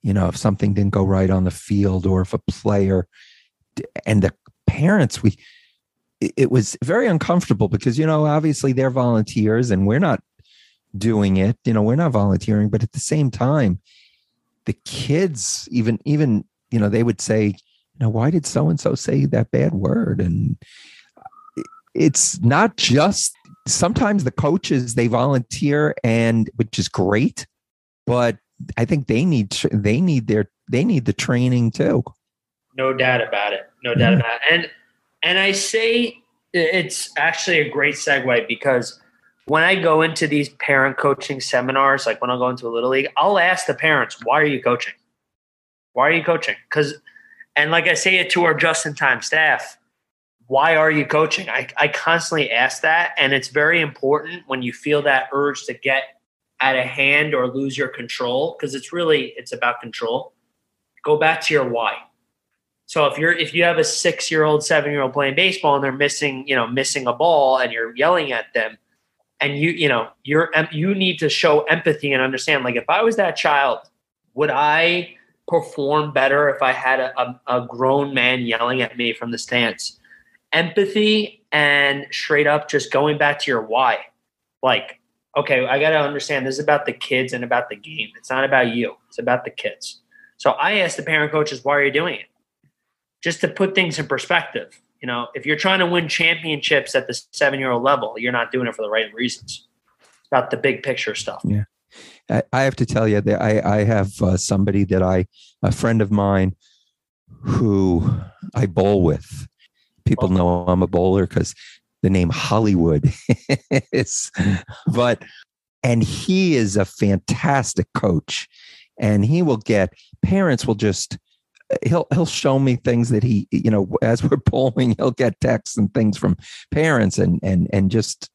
You know, if something didn't go right on the field, or if a player, and the parents, we it was very uncomfortable because you know obviously they're volunteers and we're not doing it. You know we're not volunteering but at the same time the kids even even you know they would say you know why did so and so say that bad word? And it's not just sometimes the coaches they volunteer and which is great but i think they need they need their they need the training too. No doubt about it. No doubt mm-hmm. about it. And and i say it's actually a great segue because when I go into these parent coaching seminars, like when I go into a little league, I'll ask the parents, why are you coaching? Why are you coaching? Because, and like I say it to our just in time staff, why are you coaching? I, I constantly ask that. And it's very important when you feel that urge to get out of hand or lose your control, because it's really, it's about control. Go back to your why. So if you're if you have a six year old, seven year old playing baseball and they're missing, you know, missing a ball and you're yelling at them, and you you know you're you need to show empathy and understand like if i was that child would i perform better if i had a, a, a grown man yelling at me from the stands? Empathy and straight up just going back to your why. Like okay i got to understand this is about the kids and about the game. It's not about you. It's about the kids. So i asked the parent coaches why are you doing it? Just to put things in perspective you know, if you're trying to win championships at the seven year old level, you're not doing it for the right reasons. It's about the big picture stuff. Yeah. I have to tell you that I, I have uh, somebody that I, a friend of mine who I bowl with. People know I'm a bowler because the name Hollywood is, but, and he is a fantastic coach. And he will get, parents will just he'll he'll show me things that he you know as we're bowling he'll get texts and things from parents and and and just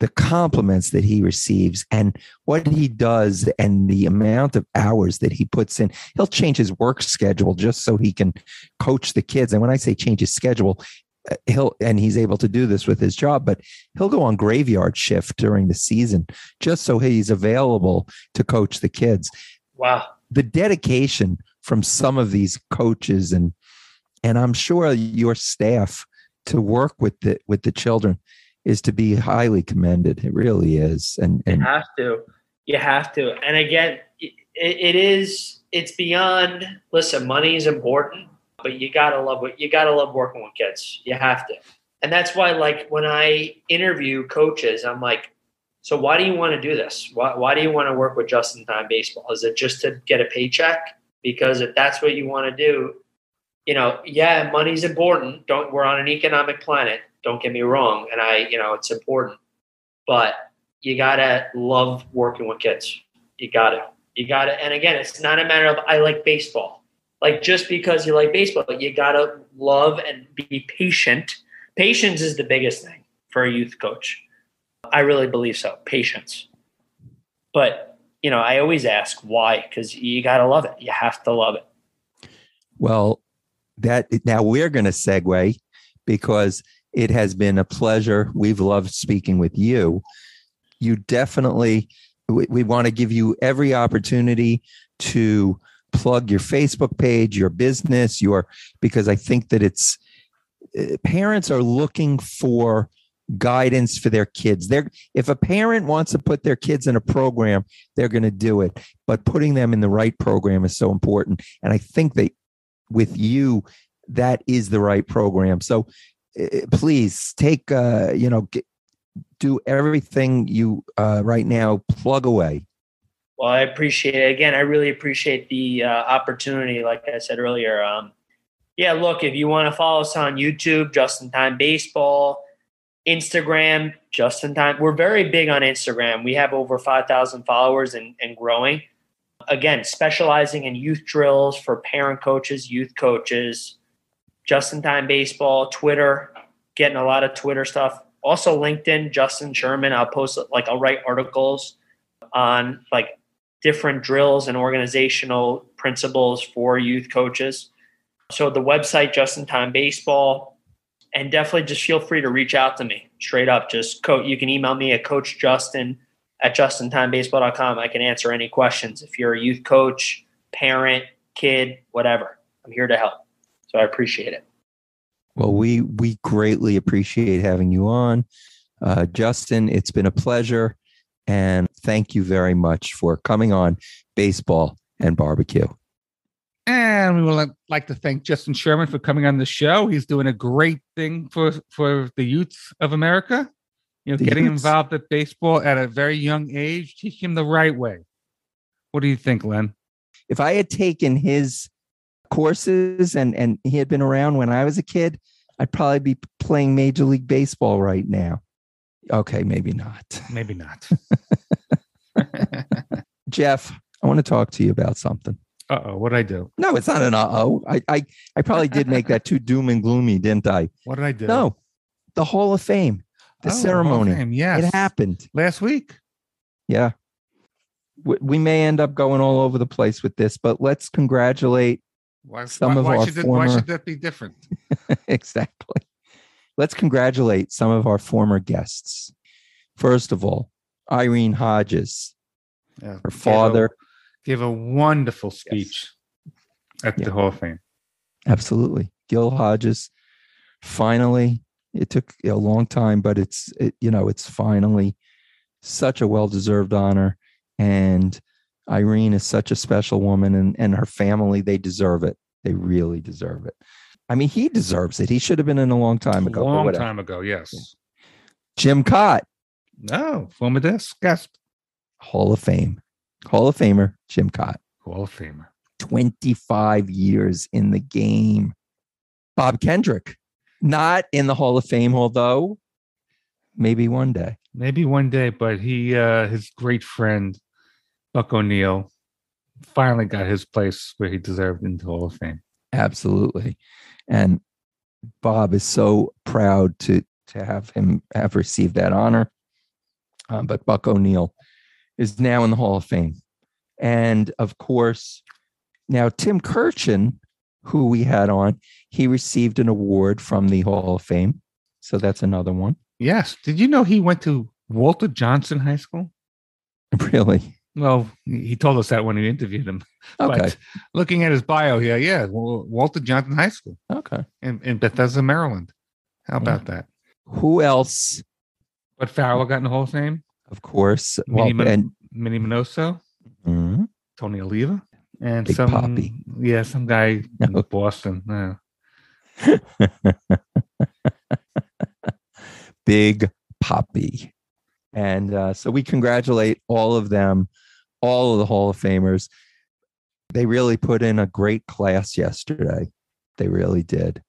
the compliments that he receives and what he does and the amount of hours that he puts in. He'll change his work schedule just so he can coach the kids. And when i say change his schedule uh, he'll and he's able to do this with his job but he'll go on graveyard shift during the season just so he's available to coach the kids. Wow. The dedication from some of these coaches and and I'm sure your staff to work with the with the children is to be highly commended. It really is. And, and you have to, you have to. And again, it, it is, it's beyond, listen, money is important, but you gotta love what you gotta love working with kids. You have to. And that's why, like, when I interview coaches, I'm like, so why do you want to do this? Why, why do you want to work with Just in Time Baseball? Is it just to get a paycheck? Because if that's what you want to do, you know, yeah, money's important. Don't we're on an economic planet. Don't get me wrong, and I, you know, it's important, but you gotta love working with kids. You gotta, you gotta, and again, it's not a matter of I like baseball. Like just because you like baseball, you gotta love and be patient. Patience is the biggest thing for a youth coach. I really believe so. Patience, but you know, I always ask why because you got to love it. You have to love it. Well, that now we're going to segue because it has been a pleasure. We've loved speaking with you. You definitely, we, we want to give you every opportunity to plug your Facebook page, your business, your because I think that it's uh, parents are looking for guidance for their kids. They're if a parent wants to put their kids in a program, they're going to do it. But putting them in the right program is so important. And I think that with you, that is the right program. So uh, please take uh, you know get, do everything you uh, right now plug away. Well, I appreciate it. Again, I really appreciate the uh, opportunity. Like I said earlier, um, yeah. Look, if you want to follow us on YouTube, Just in Time Baseball, Instagram, Just in Time. We're very big on Instagram. We have over five thousand followers and, and growing. Again, specializing in youth drills for parent coaches, youth coaches, Just in Time Baseball, Twitter, getting a lot of Twitter stuff. Also, LinkedIn, Justin Sherman. I'll post like I'll write articles on like different drills and organizational principles for youth coaches. So the website, Just in Time Baseball, and definitely just feel free to reach out to me straight up. Just coach, you can email me at Coach Justin at justintimebaseball.com. I can answer any questions. If you're a youth coach, parent, kid, whatever, I'm here to help. So I appreciate it. Well, we we greatly appreciate having you on, uh, Justin. It's been a pleasure, and thank you very much for coming on Baseball and Barbecue. And we would like to thank Justin Sherman for coming on the show. He's doing a great thing for for the youth of America. You know, The getting youths. involved at baseball at a very young age, teach him the right way. What do you think, Len? If I had taken his courses and and he had been around when I was a kid, I'd probably be playing Major League Baseball right now. Okay, maybe not. Maybe not. Jeff, I want to talk to you about something. Uh oh, what did I do? No, it's not an uh oh. I, I I probably did make that too doom and gloomy, didn't I? What did I do? No, the Hall of Fame, the Oh, Hall of ceremony. Fame, Yes. It happened. last week. Yeah. We, we may end up going all over the place with this, but let's congratulate Why, Some why, of why our should that, why should that be different? exactly. Let's congratulate some of our former guests. First of all, Irene Hodges, Yeah, her father. Gave a wonderful speech at Yeah. the Hall of Fame. Absolutely. Gil Hodges. Finally, it took a long time, but it's, it, you know, it's finally such a well deserved honor. And Irene is such a special woman, and, and her family, they deserve it. They really deserve it. I mean, he deserves it. He should have been in a long time ago. a long time ago, yes. Jim Kaat, No, former desk guest, Hall of Fame, Hall of Famer, Jim Kaat. Hall of Famer. 25 years in the game. Bob Kendrick, not in the Hall of Fame, although maybe one day. Maybe one day, but he, uh, his great friend, Buck O'Neil, finally got his place where he deserved in the Hall of Fame. Absolutely. And Bob is so proud to to have him have received that honor. Um, but Buck O'Neil is now in the Hall of Fame. And of course, now Tim Kurkjian, who we had on, he received an award from the Hall of Fame. So that's another one. Yes. Did you know he went to Walter Johnson High School? Really? Well, he told us that when we interviewed him. Okay. But looking at his bio here, yeah, Walter Johnson High School Okay. in, in Bethesda, Maryland. How about that? Who else? Bud Fowler got in the Hall of Fame. Of course. Well, Minnie, and Minnie Minoso, Mhm. Tony Oliva, and Big some Papi. yeah, some guy in Boston. Yeah. Big Papi. And uh, so we congratulate all of them, all of the Hall of Famers. They really put in a great class yesterday. They really did.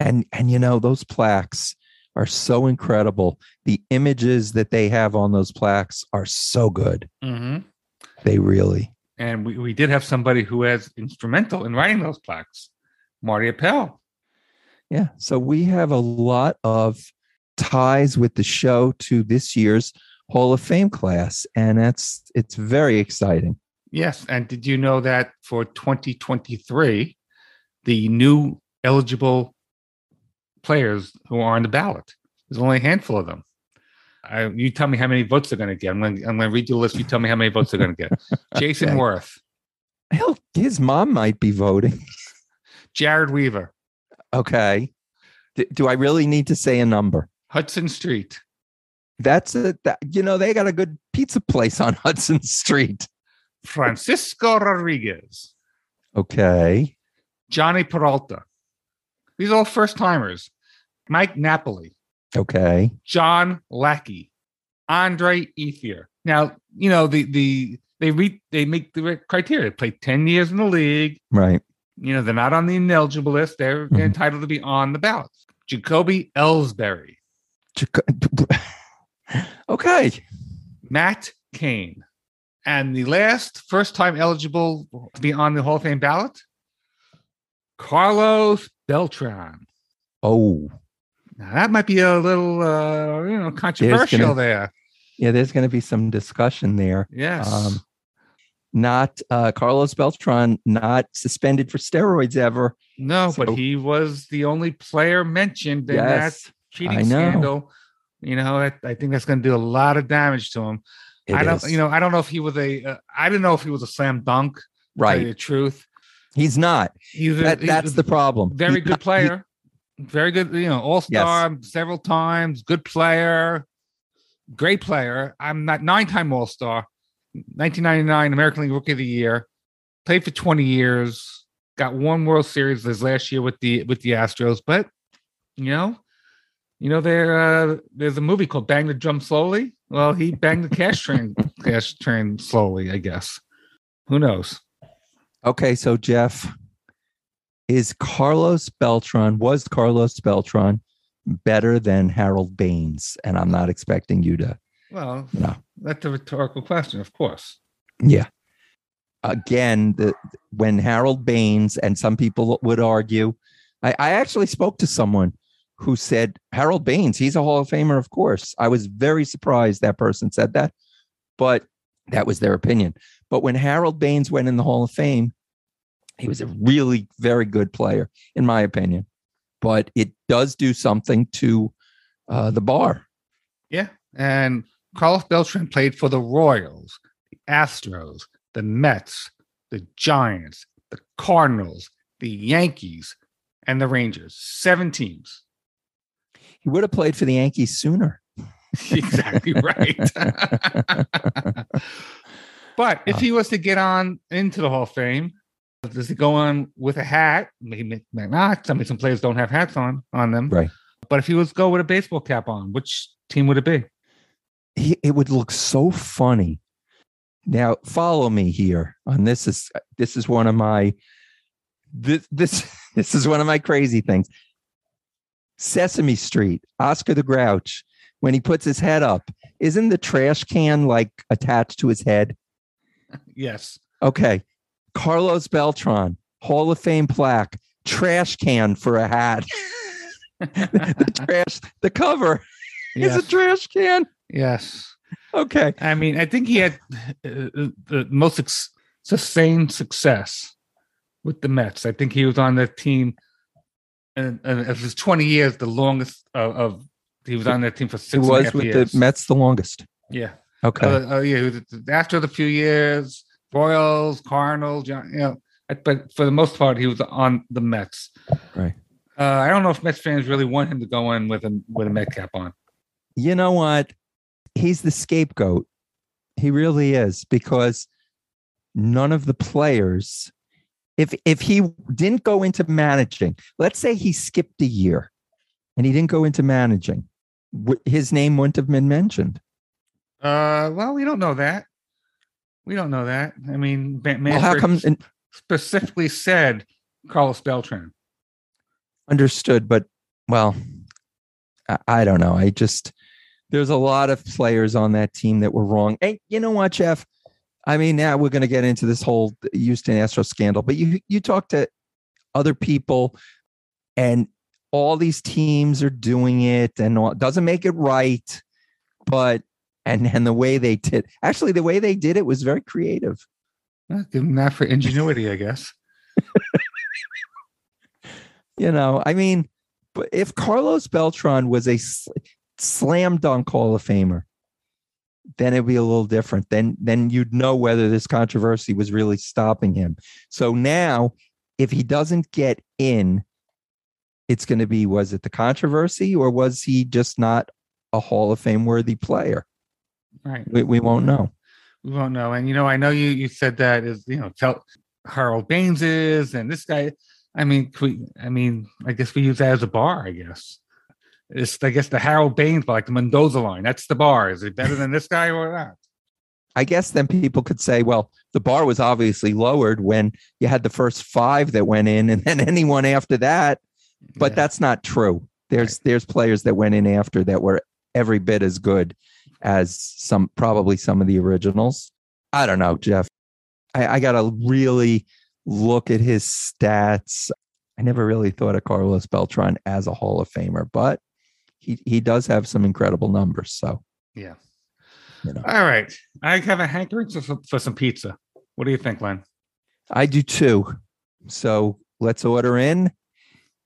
And and you know, those plaques are so incredible. The images that they have on those plaques are so good. Mm-hmm. They really. And we, we did have somebody who was instrumental in writing those plaques, Marty Appel. Yeah. So we have a lot of ties with the show to this year's Hall of Fame class. And that's it's very exciting. Yes. And did you know that for 2023, the new eligible players who are on the ballot, there's only a handful of them. I, you tell me how many votes they're going to get. I'm going I'm to read you a list. You tell me how many votes they're going to get. Jason Okay. Werth, Hell, his mom might be voting. Jered Weaver, Okay. D- do I really need to say a number? Huston Street, That's a that you know they got a good pizza place on Hudson Street. Francisco Rodriguez, Okay. Jhonny Peralta. These are all first timers. Mike Napoli, Okay. John Lackey, Andre Ethier. Now, you know, the the they read they make the criteria. Play 10 years in the league. Right. You know, they're not on the ineligible list. They're, they're Mhm. entitled to be on the ballot. Jacoby Ellsbury, okay. Matt Cain. And the last first time eligible to be on the Hall of Fame ballot, Carlos Beltran. Oh, Now that might be a little uh, you know controversial there. yeah. There's going to be some discussion there. Yes. Um, not uh, Carlos Beltran, not suspended for steroids ever. no, so- but he was the only player mentioned in that cheating scandal. You know, I, I think that's going to do a lot of damage to him. it I don't, is. you know, I don't know if he was a, uh, I didn't know if he was a slam dunk. to tell you right. the truth. He's not. He's a, That, he's that's the problem. very He- good he- player. very good, you know, all star several times. Good player, great player. I'm not nine time all star. 1999 American League Rookie of the Year. Played for 20 years. Got one World Series this last year with the with the Astros. But you know, you know there uh, there's a movie called Bang the Drum Slowly. Well, he banged the cash train cash train slowly. I guess. Who knows? Okay, so Jeff, is Carlos Beltran, was Carlos Beltran better than Harold Baines? And I'm not expecting you to, Well, No. that's a rhetorical question, of course. yeah. Again, the, when Harold Baines, and some people would argue, I, I actually spoke to someone who said, Harold Baines, he's a Hall of Famer, of course. I was very surprised that person said that, but that was their opinion. But when Harold Baines went in the Hall of Fame, he was a really very good player, in my opinion. But it does do something to uh, the bar. Yeah. And Carlos Beltran played for the Royals, the Astros, the Mets, the Giants, the Cardinals, the Yankees, and the Rangers. Seven teams. He would have played for the Yankees sooner. exactly right. but if oh. he was to get on into the Hall of Fame, does he go on with a hat? Maybe maybe not. Some some players don't have hats on on them. Right. But if he was to go with a baseball cap on, which team would it be? he, it would look so funny. Now, follow me here on this is this is one of my this this this is one of my crazy things. Sesame Street, Oscar the Grouch, when he puts his head up, isn't the trash can like attached to his head? Yes. Okay. Carlos Beltran, Hall of Fame plaque, trash can for a hat. the trash, the cover is Yes. a trash can. yes. Okay. I mean, I think he had uh, the most suc- sustained success with the Mets. I think he was on that team, and, and of his twenty years, the longest of, of he was on that team for six. a was with years. the Mets the longest. Yeah. Okay. Uh, uh, yeah. After the few years, Royals, Cardinals, you know, but for the most part, he was on the Mets. Right. Uh, I don't know if Mets fans really want him to go in with a with a Met cap on. you know what? He's the scapegoat. He really is because none of the players, if if he didn't go into managing, let's say he skipped a year and he didn't go into managing, w- his name wouldn't have been mentioned. Uh, well, we don't know that. We don't know that. I mean, Well, how come and specifically said Carlos Beltran? understood? But well, I, I don't know. I just there's a lot of players on that team that were wrong. And you know what, Jeff? I mean, now we're going to get into this whole Houston Astros scandal, but you you talk to other people, and all these teams are doing it, and all, doesn't make it right, but and and the way they did, actually, the way they did it was very creative. Give him that for ingenuity, I guess. You know, I mean, but if Carlos Beltran was a sl- slam dunk Hall of Famer, then it'd be a little different. Then then you'd know whether this controversy was really stopping him. So now, if he doesn't get in, it's going to be was it the controversy or was he just not a Hall of Fame worthy player? Right. We, we won't know. We won't know. And you know, I know you you said that is you know tell Harold Baines is and this guy. I mean, we, I mean, I guess we use that as a bar. I guess it's I guess the Harold Baines, like the Mendoza line. That's the bar. Is it better than this guy or not? I guess then people could say, well, the bar was obviously lowered when you had the first five that went in, and then anyone after that. But Yeah. that's not true. There's there's players that went in after that were every bit as good as some probably some of the originals. I don't know, Jeff. I, I got to really look at his stats. I never really thought of Carlos Beltran as a Hall of Famer, but he he does have some incredible numbers. So Yeah. You know. All right. I have a hankering for, for some pizza. What do you think, Len? I do too. So let's order in.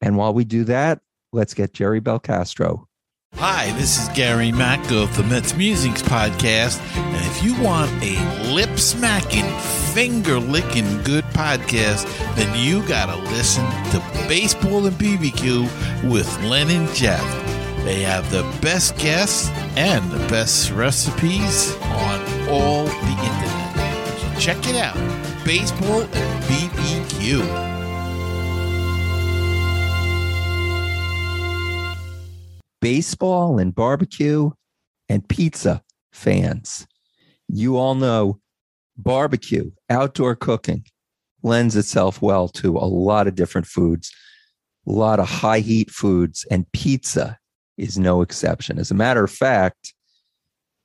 And while we do that, let's get Jerry Belcastro. Hi, this is Gary Mack of the Mets Musings podcast. And if you want a lip smacking, finger licking good podcast, then you got to listen to Baseball and BBQ with Len and Jeff. They have the best guests and the best recipes on all the internet. So check it out Baseball and BBQ. Baseball and barbecue and pizza fans. You all know barbecue, outdoor cooking lends itself well to a lot of different foods, a lot of high heat foods, and pizza is no exception. As a matter of fact,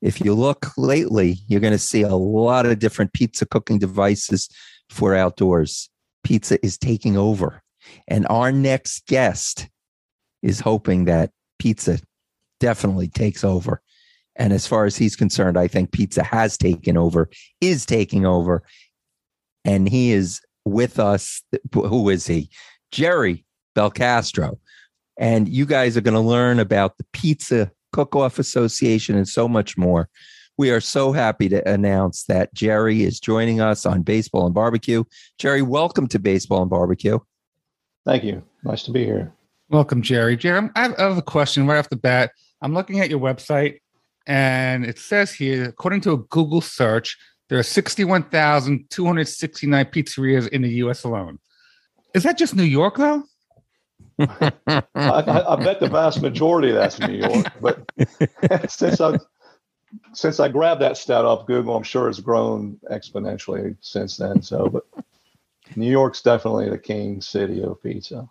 if you look lately, you're going to see a lot of different pizza cooking devices for outdoors. Pizza is taking over. And our next guest is hoping that pizza definitely takes over. And as far as he's concerned, I think pizza has taken over, is taking over. And he is with us. Who is he? Jerry Belcastro. And you guys are going to learn about the Pizza Cook Off Association and so much more. We are so happy to announce that Jerry is joining us on Baseball and Barbecue. Jerry, welcome to Baseball and Barbecue. Thank you. Nice to be here. Welcome, Jerry. Jerry, have, have a question right off the bat. I'm looking at your website, and it says here, according to a Google search, there are 61,269 pizzerias in the U.S. alone. Is that just New York, though? I, I, I bet the vast majority of that's New York, but since I since I grabbed that stat off Google, I'm sure it's grown exponentially since then. So, but New York's definitely the king city of pizza.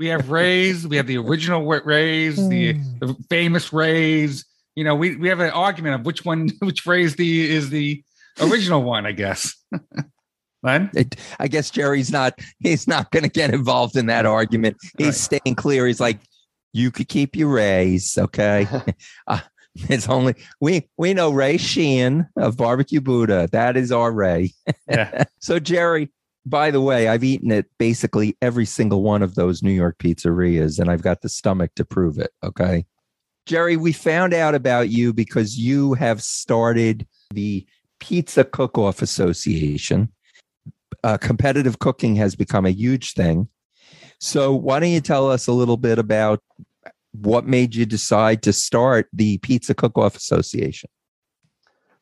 We have Rays. we have the original wa- Rays, the, the famous Rays. You know, we, we have an argument of which one, which Rays the is the original one, I guess. Len? It, I guess Jerry's not. He's not going to get involved in that argument. He's Right. staying clear. He's like, you could keep your Rays, okay? uh, it's only we we know Ray Sheehan of Barbecue Buddha. That is our Ray. Yeah. So Jerry, by the way, I've eaten at basically every single one of those New York pizzerias, and I've got the stomach to prove it. Okay, Jerry, we found out about you because you have started the Pizza Cook Off Association uh, competitive cooking has become a huge thing. So, why don't you tell us a little bit about what made you decide to start the Pizza Cook Off Association?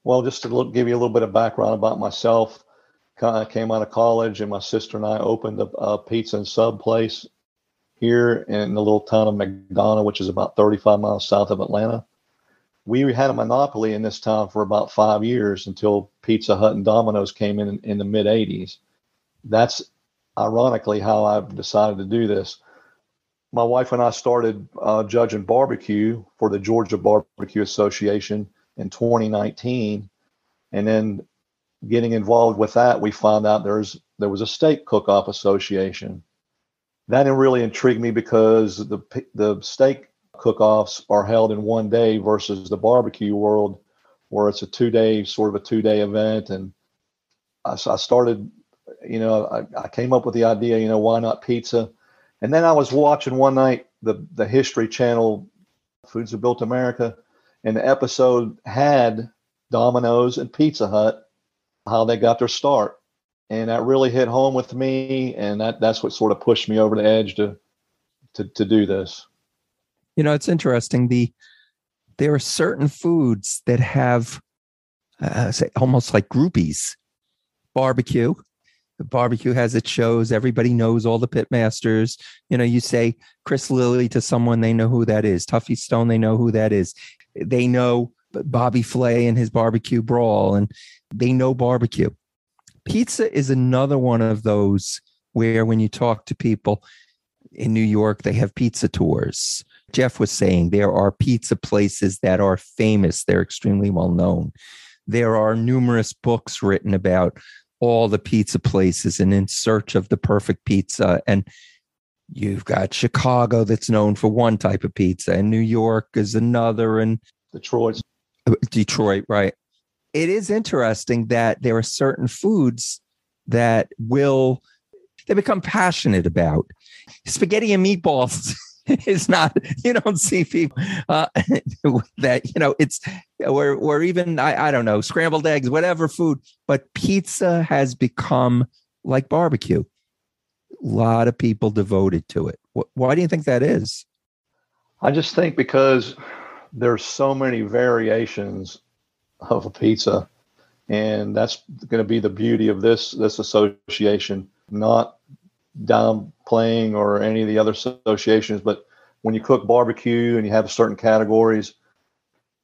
Well, just to look, give you a little bit of background about myself, came out of college, and my sister and I opened a, a pizza and sub place here in the little town of McDonough, which is about 35 miles south of Atlanta. We had a monopoly in this town for about five years until Pizza Hut and Domino's came in in the mid 80s. That's ironically how I've decided to do this. My wife and I started uh, judging barbecue for the Georgia Barbecue Association in 2019, and then getting involved with that, we found out there's there was a steak cook-off association. That really intrigued me because the the steak cook-offs are held in one day versus the barbecue world, where it's a two-day sort of a two-day event. And I, I started, you know, I, I came up with the idea, you know, why not pizza? And then I was watching one night the the History Channel, Foods That Built America, and the episode had Domino's and Pizza Hut, how they got their start. And that really hit home with me. And that, that's what sort of pushed me over the edge to, to, to do this. You know, it's interesting. The there are certain foods that have uh, say almost like groupies. Barbecue. Barbecue has its shows. Everybody knows all the pitmasters. You know, you say Chris Lilly to someone, they know who that is. Tuffy Stone, they know who that is. They know Bobby Flay and his barbecue brawl, and they know barbecue. Pizza is another one of those where when you talk to people in New York, they have pizza tours. Jeff was saying there are pizza places that are famous, they're extremely well known. There are numerous books written about all the pizza places and in search of the perfect pizza. And you've got Chicago that's known for one type of pizza, and New York is another, and Detroit. Uh, Detroit, right. It is interesting that there are certain foods that will they become passionate about. Spaghetti and meatballs is not you don't see people uh, that you know it's or or even I, I don't know scrambled eggs whatever food but pizza has become like barbecue. A lot of people devoted to it. Why do you think that is? I just think because there's so many variations of a pizza and that's going to be the beauty of this this association not downplaying or any of the other associations, but when you cook barbecue and you have certain categories,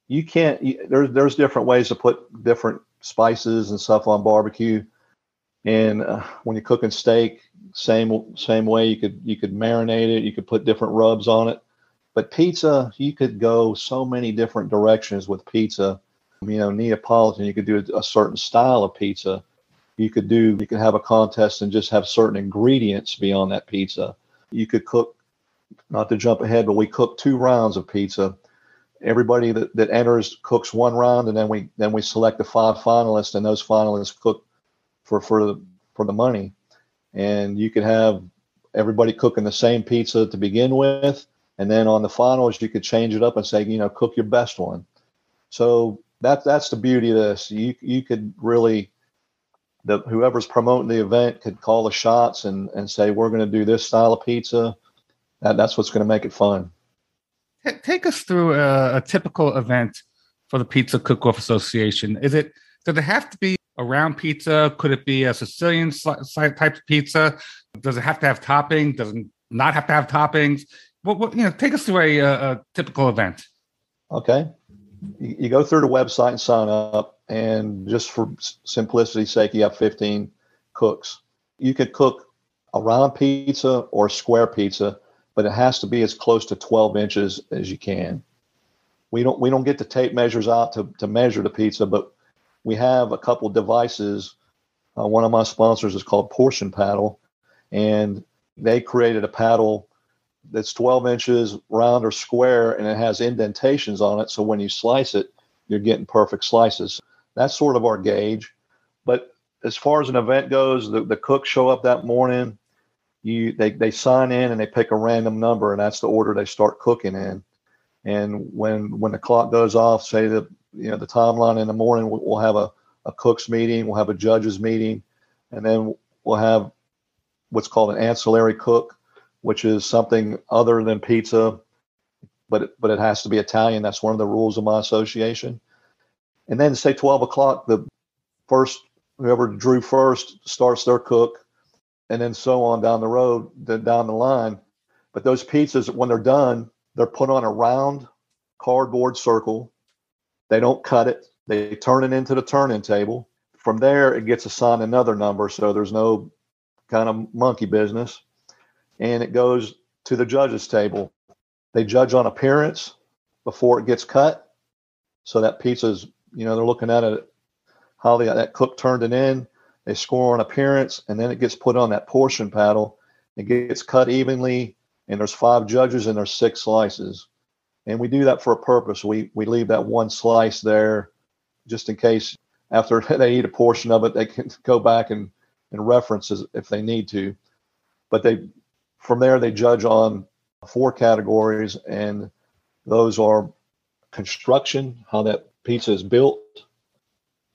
you can't. You, there's there's different ways to put different spices and stuff on barbecue, and uh, when you're cooking steak, same same way you could you could marinate it, you could put different rubs on it. But pizza, you could go so many different directions with pizza. You know, Neapolitan, you could do a, a certain style of pizza you could do, you could have a contest and just have certain ingredients be on that pizza. You could cook, not to jump ahead, but we cook two rounds of pizza. Everybody that, that enters cooks one round, and then we then we select the five finalists, and those finalists cook for for the for the money. And you could have everybody cooking the same pizza to begin with, and then on the finals you could change it up and say, you know, cook your best one. So that that's the beauty of this. You you could really the whoever's promoting the event could call the shots and and say we're going to do this style of pizza. That, that's what's going to make it fun. Take us through a, a typical event for the Pizza Cook-Off Association. Is it does it have to be a round pizza? Could it be a Sicilian type of pizza? Does it have to have topping? Does it not have to have toppings? What, what you know? Take us through a, a typical event. Okay, you, go through the website and sign up and just for simplicity's sake, you have 15 cooks. You could cook a round pizza or a square pizza, but it has to be as close to 12 inches as you can. We don't we don't get the tape measures out to, to measure the pizza, but we have a couple devices. Uh, one of my sponsors is called Portion Paddle, and they created a paddle that's 12 inches round or square, and it has indentations on it. So when you slice it, you're getting perfect slices. That's sort of our gauge. But as far as an event goes, the, the cooks show up that morning. You they, they sign in and they pick a random number, and that's the order they start cooking in. And when when the clock goes off, say the you know the timeline in the morning, we'll have a, a cooks meeting, we'll have a judges meeting, and then we'll have what's called an ancillary cook, which is something other than pizza, but it, but it has to be Italian. That's one of the rules of my association. And then say 12 o'clock, the first, whoever drew first starts their cook, and then so on down the road, then down the line. But those pizzas, when they're done, they're put on a round cardboard circle. They don't cut it. They turn it into the turn-in table. From there, it gets assigned another number, so there's no kind of monkey business. And it goes to the judges' table. They judge on appearance before it gets cut. So that pizza's you know, they're looking at it, how they, that cook turned it in. They score on appearance, and then it gets put on that portion paddle. It gets cut evenly, and there's five judges and there's six slices. And we do that for a purpose. We we leave that one slice there, just in case after they eat a portion of it, they can go back and and reference if they need to. But they from there they judge on four categories, and those are construction, how that pizza is built,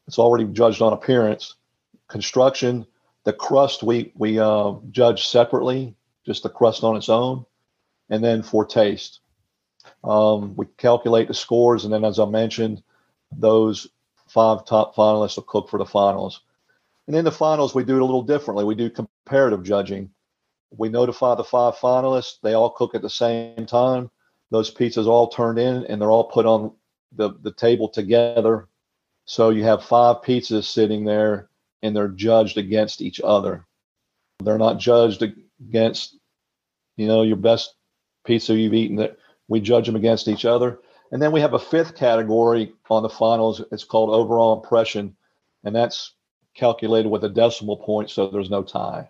it's already judged on appearance. Construction, the crust we we uh, judge separately, just the crust on its own, and then for taste, um, we calculate the scores, and then as I mentioned, those five top finalists will cook for the finals. And in the finals, we do it a little differently. We do comparative judging. We notify the five finalists. They all cook at the same time. Those pizzas all turned in, and they're all put on the, the table together. So you have five pizzas sitting there, and they're judged against each other. They're not judged against, you know, your best pizza you've eaten. We judge them against each other. And then we have a fifth category on the finals. It's called overall impression, and that's calculated with a decimal point, so there's no tie.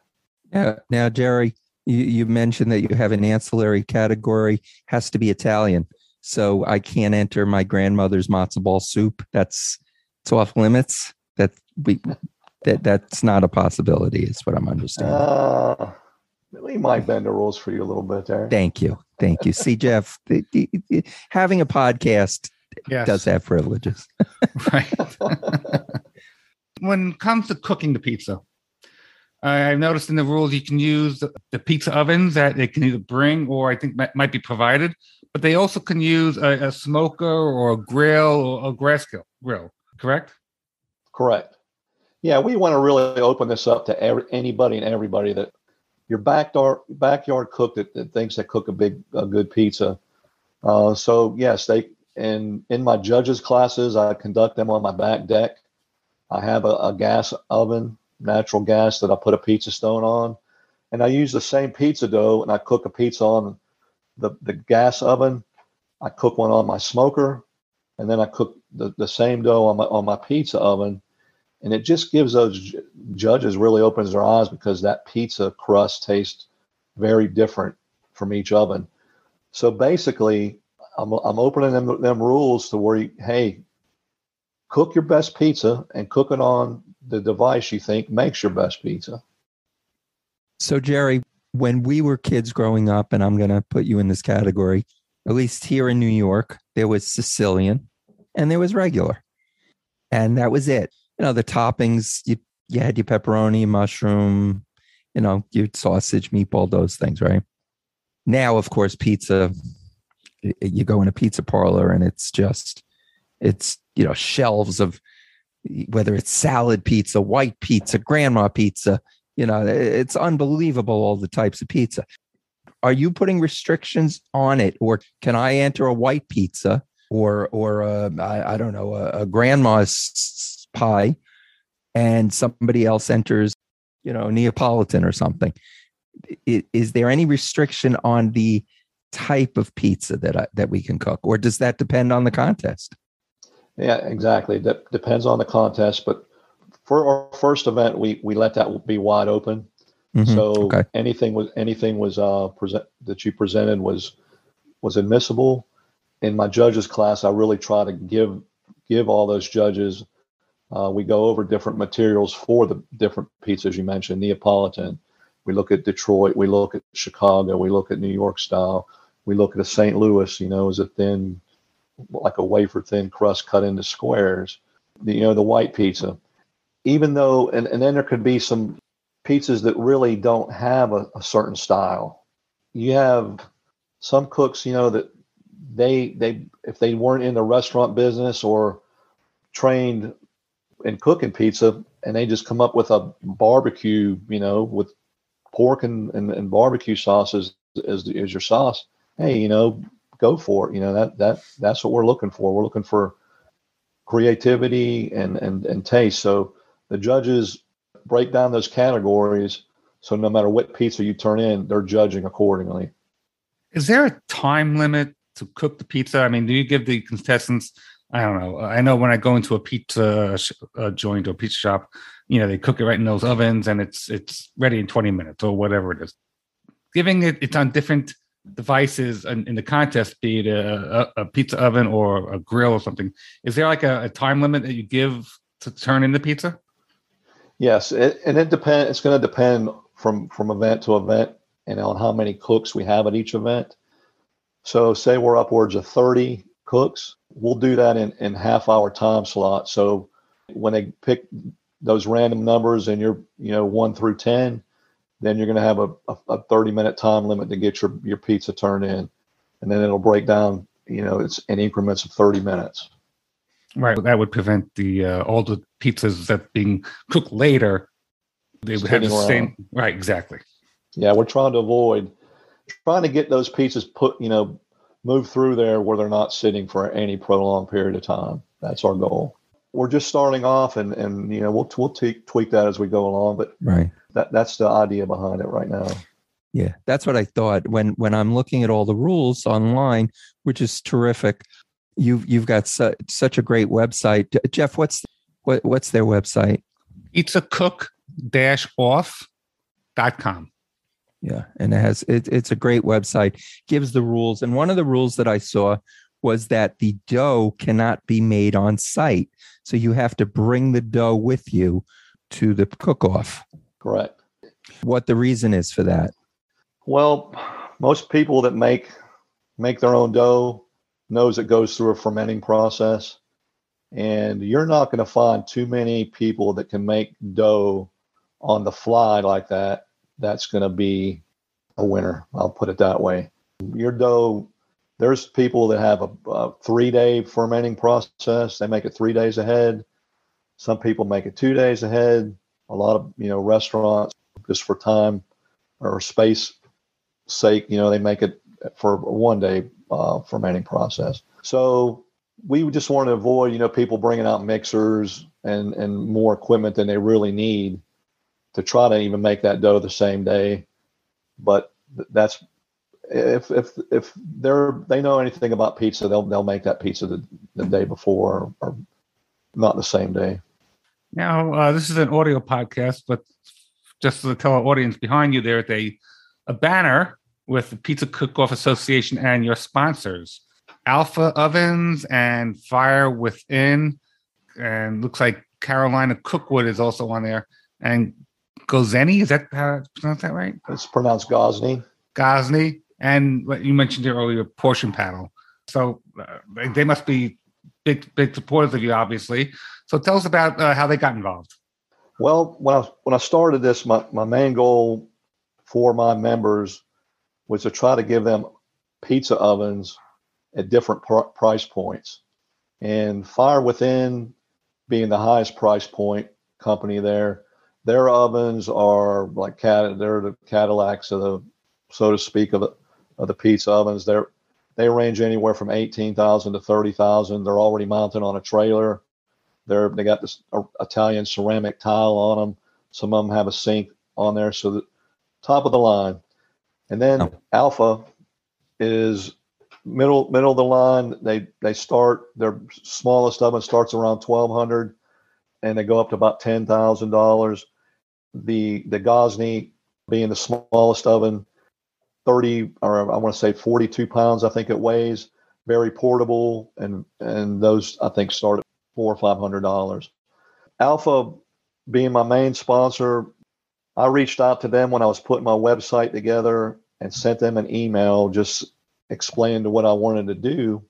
Now, now Jerry, you, you mentioned that you have an ancillary category, has to be Italian. So I can't enter my grandmother's matzo ball soup. That's it's off limits. That we that that's not a possibility, is what I'm understanding. Uh, we might bend the rules for you a little bit there. Thank you. Thank you. See, Jeff, the, the, the- having a podcast Yes. does have privileges. right. when it comes to cooking the pizza, I- I've noticed in the rules you can use the, pizza ovens that they can either bring or I think might, be provided, but they also can use a, a smoker or a grill or a grass grill, grill correct? Correct. Yeah, we want to really open this up to every, anybody and everybody that your backyard backyard cook that, that thinks they cook a big a good pizza. Uh, so yes, they and in my judges classes, I conduct them on my back deck. I have a, a gas oven, natural gas that I put a pizza stone on, and I use the same pizza dough and I cook a pizza on the the gas oven. I cook one on my smoker, and then I cook the, the same dough on my on my pizza oven and it just gives those judges really opens their eyes because that pizza crust tastes very different from each oven. So basically, I'm, I'm opening them, them rules to where, you, hey, cook your best pizza and cook it on the device you think makes your best pizza. So, Jerry, when we were kids growing up, and I'm going to put you in this category, at least here in New York, there was Sicilian and there was regular. And that was it. You know, the toppings, you, you had your pepperoni, mushroom, you know, your sausage, meatball, those things, right? Now, of course, pizza, you go in a pizza parlor and it's just, it's, you know, shelves of whether it's salad pizza, white pizza, grandma pizza, you know, it's unbelievable all the types of pizza. Are you putting restrictions on it, or can I enter a white pizza or or a, I, I don't know a, a grandma's pie, and somebody else enters, you know, Neapolitan or something? Is there any restriction on the type of pizza that I, that we can cook, or does that depend on the contest? Yeah, exactly. That depends on the contest, but for our first event, we we let that be wide open. Mhm. So okay. anything was anything was uh present that you presented was was admissible. In my judges class, I really try to give give all those judges. Uh, we go over different materials for the different pizzas you mentioned. Neapolitan. We look at Detroit. We look at Chicago. We look at New York style. We look at a St. Louis. You know, is a thin, like a wafer thin crust cut into squares. The, you know, the white pizza. Even though, and, and then there could be some pizzas that really don't have a, a certain style. You have some cooks, you know, that they they if they weren't in the restaurant business or trained in cooking pizza and they just come up with a barbecue, you know, with pork and, and, and barbecue sauces as, as your sauce. Hey, you know, go for it. You know, that that that's what we're looking for. We're looking for creativity and and, and taste. So the judges break down those categories so no matter what pizza you turn in, they're judging accordingly. Is there a time limit to cook the pizza? I mean, do you give the contestants? I don't know. I know when I go into a pizza joint or pizza shop, you know, they cook it right in those ovens, and it's it's ready in twenty minutes or whatever it is. Giving it, it's on different devices in, in the contest, be it a, a, pizza oven or a grill or something. Is there like a, a time limit that you give to turn in the pizza? Yes, it, and it depend. It's going to depend from from event to event and on how many cooks we have at each event. So, say we're upwards of thirty cooks, we'll do that in in half hour time slot. So, When they pick those random numbers and you're, you know, one through 10, then you're going to have a, a, a 30 minute time limit to get your, your pizza turned in. And then it'll break down, you know, it's in increments of 30 minutes. Right. That would prevent the uh, all the pizzas that being cooked later. They would have the Spinning same. Right. Exactly. Yeah, we're trying to avoid trying to get those pizzas put, you know, move through there where they're not sitting for any prolonged period of time. That's our goal. We're just starting off, and and you know we'll we'll tweak tweak that as we go along, but Right. that that's the idea behind it right now. Yeah, that's what I thought when when I'm looking at all the rules online, which is terrific. You've you've got su- such a great website, Jeff. What's what what's their website? it's a cook dash off dot com. Yeah, and it has it, it's a great website. Gives the rules, and one of the rules that I saw was that the dough cannot be made on site, so you have to bring the dough with you to the cook-off. Correct. What the reason is for that? Well, most people that make make their own dough knows it goes through a fermenting process, and you're not going to find too many people that can make dough on the fly like that. That's going to be a winner. I'll put it that way. Your dough. There's people that have a, a three day fermenting process. They make it three days ahead. Some people make it two days ahead. A lot of you know restaurants just for time or space sake, you know, they make it for one day uh, fermenting process. So we just want to avoid, you know, people bringing out mixers and, and more equipment than they really need to try to even make that dough the same day. But that's if if if they're they know anything about pizza, they'll they'll make that pizza the, the day before or not the same day. Now, uh, this is an audio podcast, but just to tell our audience behind you, there's a, a banner with the Pizza Cook-Off Association and your sponsors, Alfa Ovens and Fire Within, and looks like Carolina Cookwood is also on there, and Gozeni, is that how to pronounce that right? It's pronounced Gozney. Gozney, and what you mentioned earlier, Portion Paddle. So uh, they, must be big, big supporters of you, obviously. So tell us about uh, how they got involved. Well, when I when I started this, my, my main goal for my members was to try to give them pizza ovens at different pr- price points, and Fire Within being the highest price point company there, their ovens are like cat they're the Cadillacs of the so to speak of of the pizza ovens. They're they range anywhere from eighteen thousand to thirty thousand. They're already mounted on a trailer. They're they got this uh, Italian ceramic tile on them. Some of them have a sink on there, so the top of the line. And then Oh. Alfa is middle middle of the line. They they start their smallest oven starts around twelve hundred, and they go up to about ten thousand dollars. The the Gozney being the smallest oven, thirty or I want to say forty two pounds. I think it weighs. Very portable, and and those I think start at four or five hundred dollars. Alfa being my main sponsor, I reached out to them when I was putting my website together and sent them an email just explaining what I wanted to do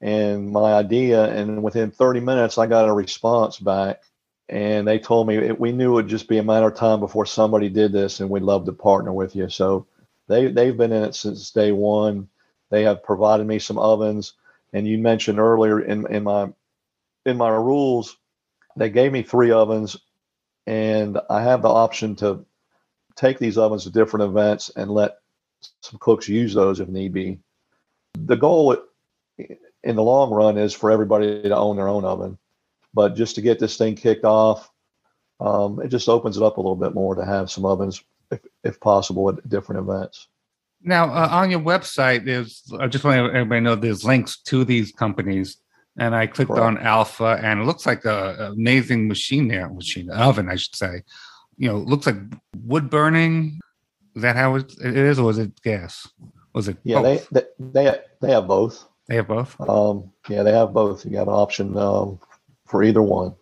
and my idea. And within 30 minutes, I got a response back. And they told me it, we knew it would just be a matter of time before somebody did this, and we'd love to partner with you. So they they've been in it since day one. They have provided me some ovens, and you mentioned earlier in in my in my rules, they gave me three ovens, and I have the option to take these ovens to different events and let some cooks use those if need be. The goal in the long run is for everybody to own their own oven, but just to get this thing kicked off, um, it just opens it up a little bit more to have some ovens, if, if possible, at different events. Now, uh, on your website, there's I just want everybody to know there's links to these companies, and I clicked Correct. on Alfa, and it looks like a an amazing machine there, machine oven, I should say. You know, it looks like wood burning. Is that how it, it is, or is it gas? Was it? Yeah, they, both? they they they have both. they have both. Um, yeah, they have both. You got an option um, for either one.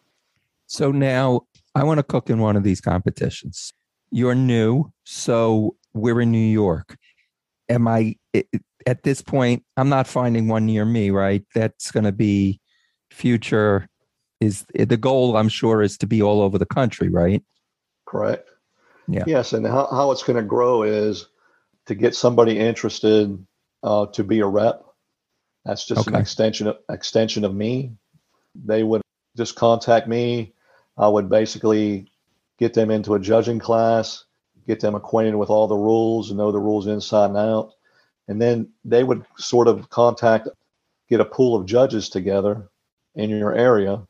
So now I want to cook in one of these competitions. You're new, so we're in New York. Am I at this point? I'm not finding one near me, right? That's going to be future is the goal i'm sure is to be all over the country right Correct. Yeah. Yes, and how, how it's going to grow is to get somebody interested uh, to be a rep. That's just an extension of extension of me. They would just contact me. I would basically get them into a judging class, get them acquainted with all the rules and know the rules inside and out, and then they would sort of contact, get a pool of judges together in your area,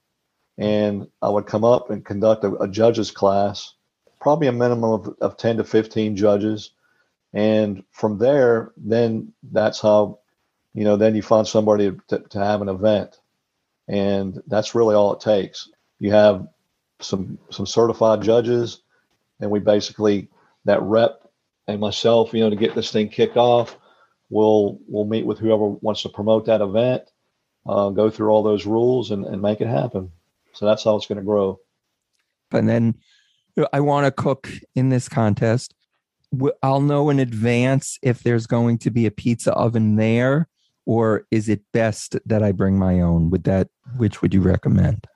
and I would come up and conduct a, a judges class probably a minimum of, of 10 to 15 judges. And from there, then that's how, you know, then you find somebody to, to have an event. And that's really all it takes. You have some some certified judges, and we basically that rep and myself, you know, to get this thing kicked off, we'll we'll meet with whoever wants to promote that event, uh, go through all those rules and, and make it happen. So that's how it's going to grow. and then I want to cook in this contest. I'll know in advance if there's going to be a pizza oven there, or is it best that I bring my own? Would that which would you recommend?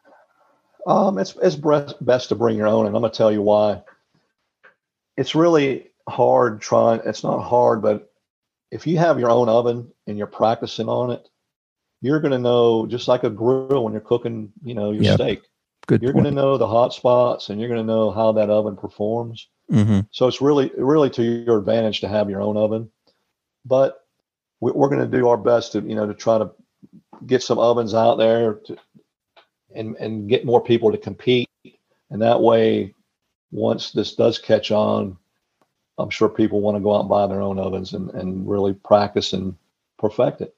Um, it's it's best to bring your own, and I'm gonna tell you why. It's really hard trying. It's not hard, but if you have your own oven and you're practicing on it, you're gonna know just like a grill when you're cooking, you know, your Yep. steak. Good You're gonna know the hot spots, and you're gonna know how that oven performs. hmm So it's really really to your advantage to have your own oven. But we- we're going to do our best to you know to try to get some ovens out there to, and and get more people to compete. And that way, once this does catch on, I'm sure people want to go out and buy their own ovens and, and really practice and perfect it.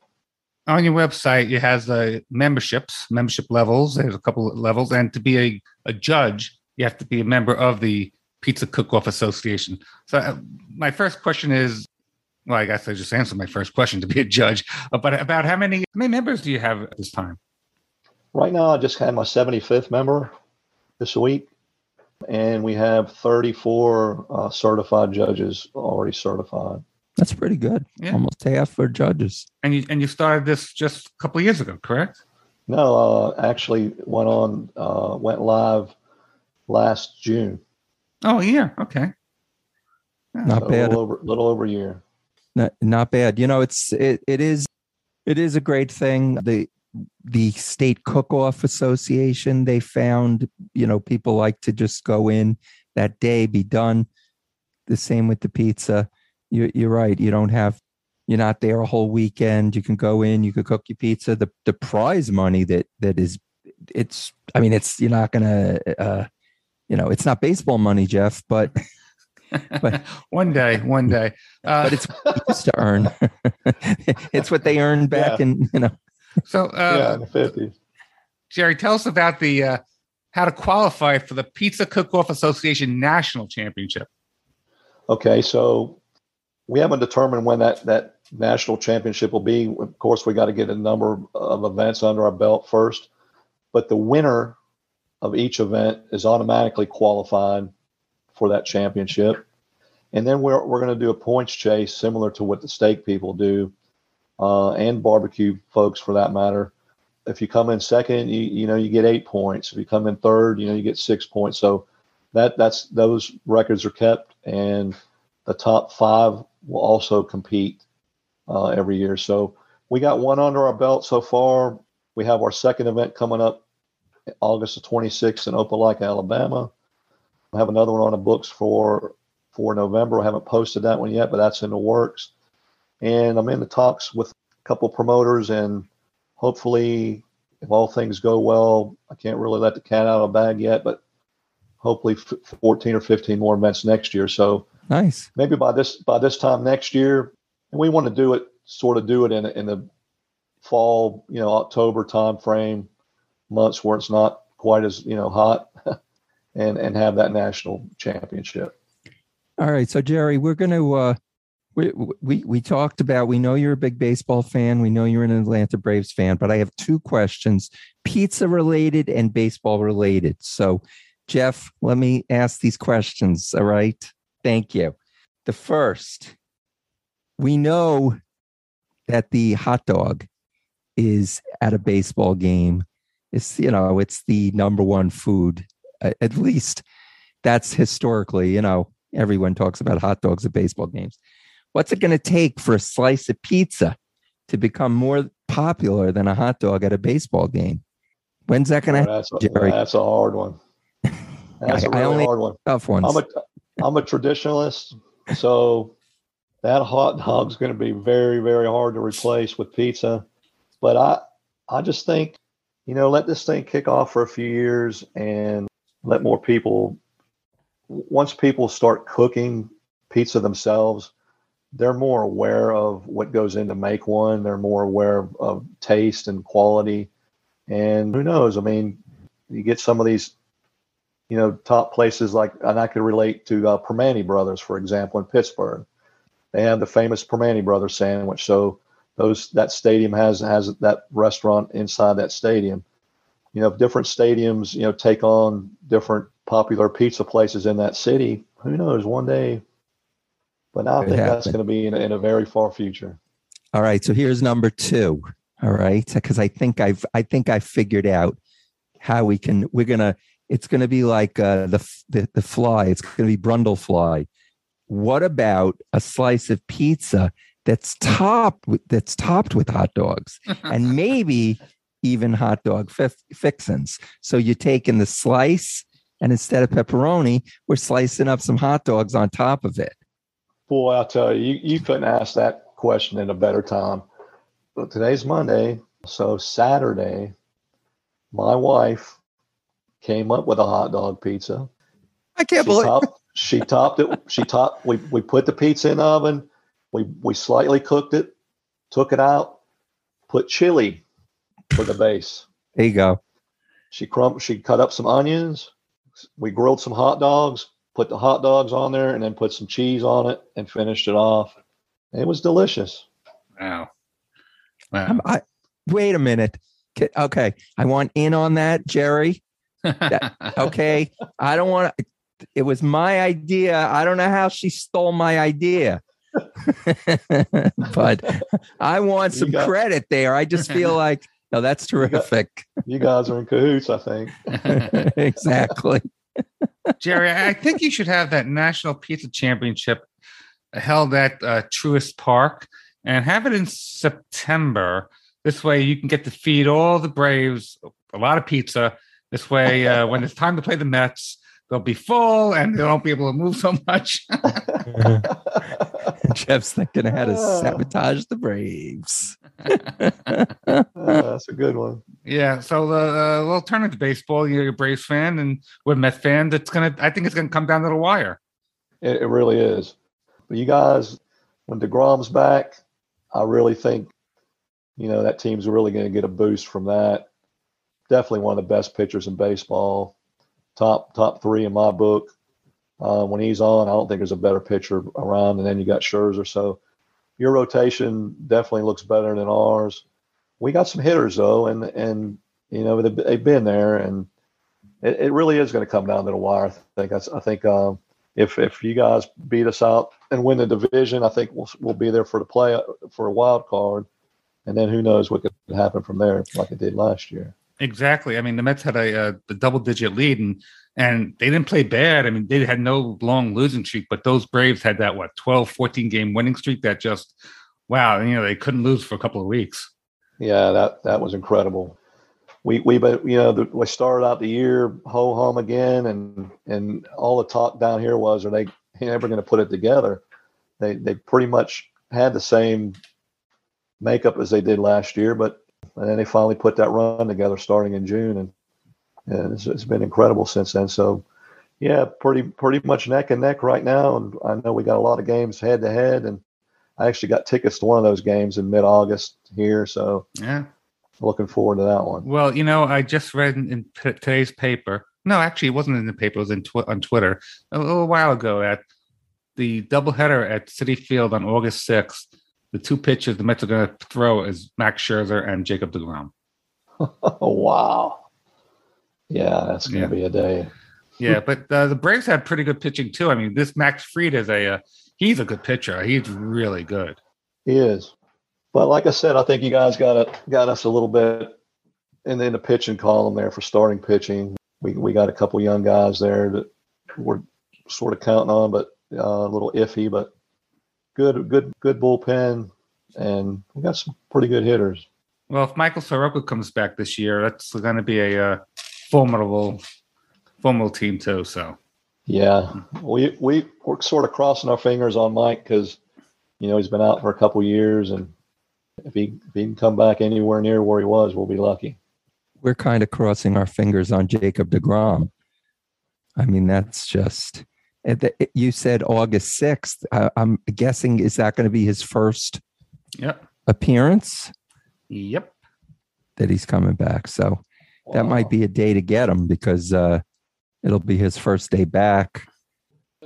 on your website it has uh, memberships membership levels there's a couple of levels and to be a, a judge you have to be a member of the pizza cook-off association so uh, my first question is well i guess i just answered my first question to be a judge uh, but about how many how many members do you have at this time Right now, I just had my 75th member this week, and we have 34 uh, certified judges already certified. That's pretty good. Yeah. Almost half for judges. and you and you started this just a couple of years ago correct No, uh, actually went on, uh, went live last June. oh yeah okay Not So bad. A little over, little over a year. Not, not bad. You know, it's it, it is it is a great thing. The the steak cook-off association they found you know people like to just go in that day be done. The same with the pizza. You, you're right you don't have you're not there a whole weekend. You can go in you can cook your pizza. The the prize money that that is it's i mean it's you're not gonna uh you know it's not baseball money jeff but But- one day one day. Uh, but it's what to earn. It's what they earned back Yeah. in you know so yeah, uh, in the 50s. Jerry, tell us about the uh, how to qualify for the Pizza Cook-Off Association National Championship. Okay, so we haven't determined when that, that national championship will be. Of course, we got to get a number of events under our belt first, but the winner of each event is automatically qualified for that championship. And then we're, we're going to do a points chase similar to what the steak people do uh, and barbecue folks for that matter. If you come in second, you, you know, you get eight points. If you come in third, you know, you get six points. So that that's those records are kept and the top five will also compete uh, every year. So we got one under our belt so far. We have our second event coming up August the 26th in Opelika, Alabama. I have another one on the books for for November. I haven't posted that one yet, but that's in the works. And I'm in the talks with a couple promoters, and hopefully, if all things go well, I can't really let the cat out of the bag yet, but hopefully, f- 14 or 15 more events next year. So nice maybe by this by this time next year, and we want to do it sort of do it in in the fall, you know, October time frame, months where it's not quite as you know hot, and and have that national championship. All right, so Jerry, we're going to uh we, we we talked about we know you're a big baseball fan, we know you're an Atlanta Braves fan, but I have two questions, pizza related and baseball related. So, Jeff, let me ask these questions, all right? Thank you. The first, we know that the hot dog is at a baseball game It's you know, it's the number one food. At least that's historically, you know, everyone talks about hot dogs at baseball games. What's it going to take for a slice of pizza to become more popular than a hot dog at a baseball game? When's that going to oh, that's, a, Jerry. that's a hard one. That's a I really only- hard one. tough ones? I'm a I'm a traditionalist, so that hot dog's going to be very very hard to replace with pizza. But I I just think you know let this thing kick off for a few years and let more people. Once people start cooking pizza themselves, they're more aware of what goes in to make one. They're more aware of, of taste and quality. And who knows? I mean, you get some of these you know, top places like, and I could relate to uh, Primanti Brothers, for example, in Pittsburgh. They have the famous Primanti Brothers sandwich. So those that stadium has has that restaurant inside that stadium. You know, if different stadiums, you know, take on different popular pizza places in that city, who knows? One day, but I Could think that's going to be in, a- in a very far future. All right, so here's number two. All right, because I think I've I think I figured out how we can. We're gonna. It's gonna be like uh, the the the fly. It's gonna be Brundle fly. What about a slice of pizza that's topped with, that's topped with hot dogs and maybe even hot dog fif- fixins? So you're taking the slice, and instead of pepperoni, we're slicing up some hot dogs on top of it. Boy, I'll tell you, you, you couldn't ask that question in a better time. But today's Monday, so Saturday, my wife came up with a hot dog pizza. I can't She believe. topped, she topped it. She topped. We we put the pizza in the oven. We we slightly cooked it, took it out, put chili for the base. There you go. She crumb. She cut up some onions. We grilled some hot dogs. Put the hot dogs on there, and then put some cheese on it, and finished it off. It was delicious. Wow. Wow. I'm- I, wait a minute. Okay, I want in on that, Jerry. Okay, I don't want to. It was my idea. I don't know how she stole my idea, but I want some got- credit there. I just feel like, no, that's terrific. You guys are in cahoots, I think. exactly. Jerry, I think you should have that National Pizza Championship held at uh, Truist Park and have it in September. This way, you can get to feed all the Braves a lot of pizza. This way, uh, when it's time to play the Mets, they'll be full and they won't be able to move so much. Jeff's thinking how to sabotage the Braves. Uh, that's a good one. yeah, so uh, we'll turn into baseball. You're a Braves fan, and we're Met fans. It's gonna. I think it's gonna come down to the wire. It, it really is. But you guys, when deGrom's back, I really think, you know, that team's really going to get a boost from that. Definitely one of the best pitchers in baseball. Top top three in my book. Uh, when he's on, I don't think there's a better pitcher around. And then you got Scherzer. So your rotation definitely looks better than ours. We got some hitters though, and and you know they've, been there, and it, it really is going to come down to the wire. I think that's, I think um, if if you guys beat us out and win the division, I think we'll we'll be there for the play for a wild card, and then who knows what could happen from there, like it did last year. Exactly. I mean, the Mets had a, a, double digit lead and and they didn't play bad. I mean, they had no long losing streak, but those Braves had that what 12, 14 game winning streak that just wow, you know, they couldn't lose for a couple of weeks. Yeah, that that was incredible. We we but you know the, we started out the year ho hum again, and and all the talk down here was are they ever going to put it together? They they pretty much had the same makeup as they did last year, but and then they finally put that run together starting in June, and, and it's, it's been incredible since then. So yeah, pretty pretty much neck and neck right now, and I know we got a lot of games head to head, and I actually got tickets to one of those games in mid August here, so Yeah. looking forward to that one. Well, you know, I just read in, t- today's paper. No, actually, it wasn't in the paper. It was in tw- on Twitter a little while ago at the doubleheader at Citi Field on August 6th. The two pitches the Mets are going to throw is Max Scherzer and Jacob deGrom. Wow. Yeah, that's gonna Yeah. be a day. Yeah, but uh, the Braves had pretty good pitching too. I mean, this Max Fried is a uh, he's a good pitcher. He's really good. He is. But like I said, I think you guys got it got us a little bit and then the pitching column there for starting pitching. We we got a couple young guys there that we're sort of counting on, but uh, a little iffy. But good good good bullpen, and we got some pretty good hitters. Well, if Michael Soroka comes back this year, that's going to be a uh, formidable, formidable team too. So Yeah, we we we're sort of crossing our fingers on Mike because you know he's been out for a couple years, and if he if he can come back anywhere near where he was, we'll be lucky. We're kind of crossing our fingers on Jacob deGrom. I mean, that's just. And the- You said August sixth. I'm guessing is that going to be his first yep, appearance yep. that he's coming back? So that might be a day to get him because uh, it'll be his first day back.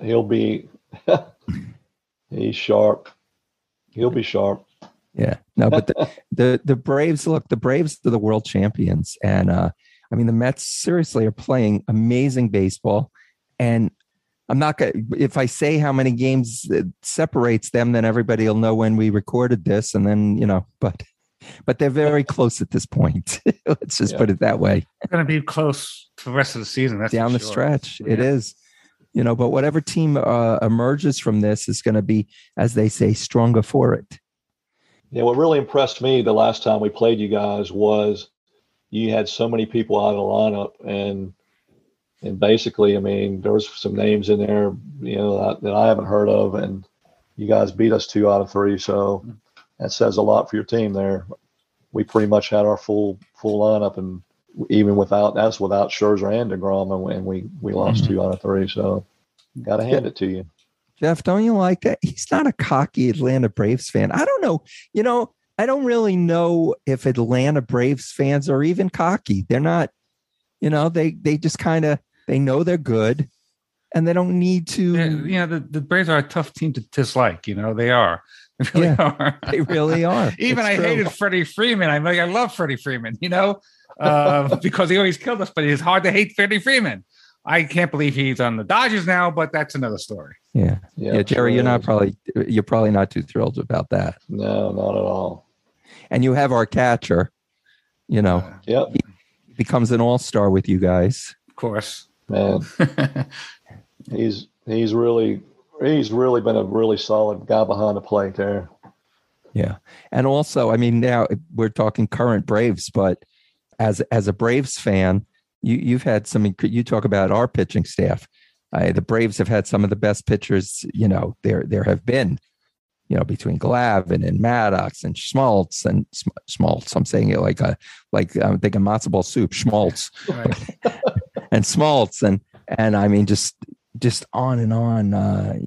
He'll be he's sharp. He'll be sharp. Yeah, no, but the, the the Braves look the Braves are the world champions, and uh, I mean the Mets seriously are playing amazing baseball, and I'm not gonna if I say how many games it separates them, then everybody will know when we recorded this, and then you know, but but they're very close at this point. Let's just Yeah. put it that way. Going to be close to the rest of the season. That's Down for the sure. stretch, it Yeah. is. You know, but whatever team uh, emerges from this is going to be, as they say, stronger for it. Yeah, what really impressed me the last time we played you guys was you had so many people out of the lineup, and and basically, I mean, there was some names in there, you know, that, that I haven't heard of, and you guys beat us two out of three, so that says a lot for your team there. We pretty much had our full full lineup, and even without that's without Scherzer and deGrom, and we- and we we lost mm-hmm. two out of three, so got to hand it to you. Jeff, don't you like that? He's not a cocky Atlanta Braves fan. I don't know. You know, I don't really know if Atlanta Braves fans are even cocky. They're not, you know, they they just kind of they know they're good and they don't need to Yeah, you know, the, the Braves are a tough team to dislike. You know, they are. They really are. they really are. Even It's I true. hated Freddie Freeman. I mean, I love Freddie Freeman, you know, uh, because he always killed us, but it's hard to hate Freddie Freeman. I can't believe he's on the Dodgers now, but that's another story. Yeah. Yeah, Jerry, you're not probably you're probably not too thrilled about that. no, not at all. And you have our catcher, you know, Uh, Yep, becomes an all-star with you guys. of course. Man. he's he's really he's really been a really solid guy behind the plate there. Yeah. And also, I mean, now we're talking current Braves, but as as a Braves fan, you you've had some. You talk about our pitching staff. Uh, the Braves have had some of the best pitchers. You know, there there have been. You know, between Glavine and Maddux and Schmaltz and Sm- Schmaltz. I'm saying it like a like I'm thinking matzo ball soup. Schmaltz Right. and Schmaltz and and I mean just just on and on. Uh,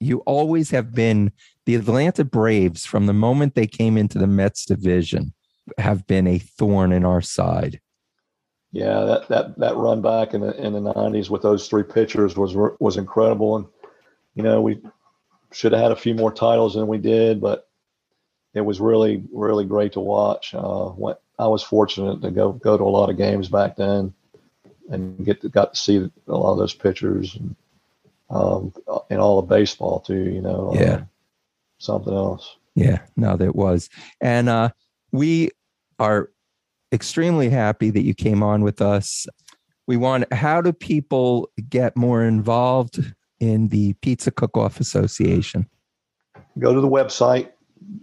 you always have been the Atlanta Braves from the moment they came into the Mets division have been a thorn in our side. Yeah, that that that run back in the in the nineties with those three pitchers was was incredible, and you know we should have had a few more titles than we did, but it was really really great to watch. Uh, what I was fortunate to go go to a lot of games back then, and get to, got to see a lot of those pitchers and um, and all of baseball too. You know, Yeah. Um, something else. Yeah, no, that was. And uh, we are extremely happy that you came on with us. We want, how do people get more involved in the Pizza Cook Off Association? go to the website.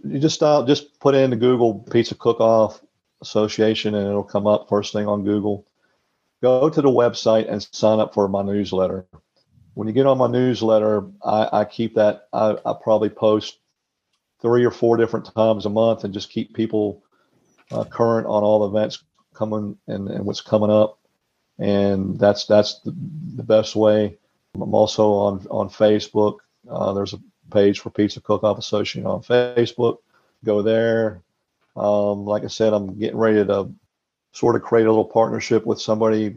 You just uh, just put in the Google Pizza Cook Off Association, and it'll come up first thing on Google. Go to the website and sign up for my newsletter. When you get on my newsletter, I, I keep that. I, I probably post three or four different times a month, and just keep people uh, current on all the events coming and, and what's coming up. And that's that's the, the best way. I'm also on on Facebook. Uh, there's a page for Pizza Cook Off Association on Facebook. Go there. Um, like I said, I'm getting ready to sort of create a little partnership with somebody,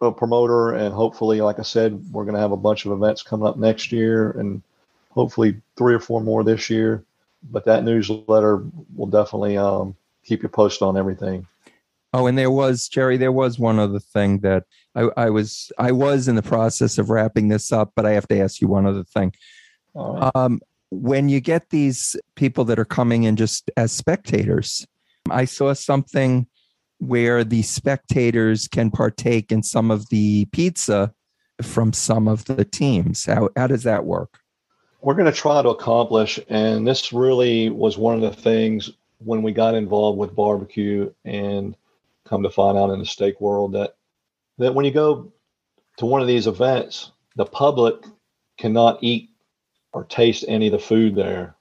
a promoter, and hopefully, like I said, we're going to have a bunch of events coming up next year, and hopefully three or four more this year. But that newsletter will definitely um, keep you posted on everything. Oh, and there was Jerry. There was one other thing that I, I was I was in the process of wrapping this up, but I have to ask you one other thing. Right. Um, when you get these people that are coming in just as spectators, I saw something where the spectators can partake in some of the pizza from some of the teams. How, how does that work? we're going to try to accomplish, and this really was one of the things when we got involved with barbecue and come to find out in the steak world that that when you go to one of these events, the public cannot eat or taste any of the food there.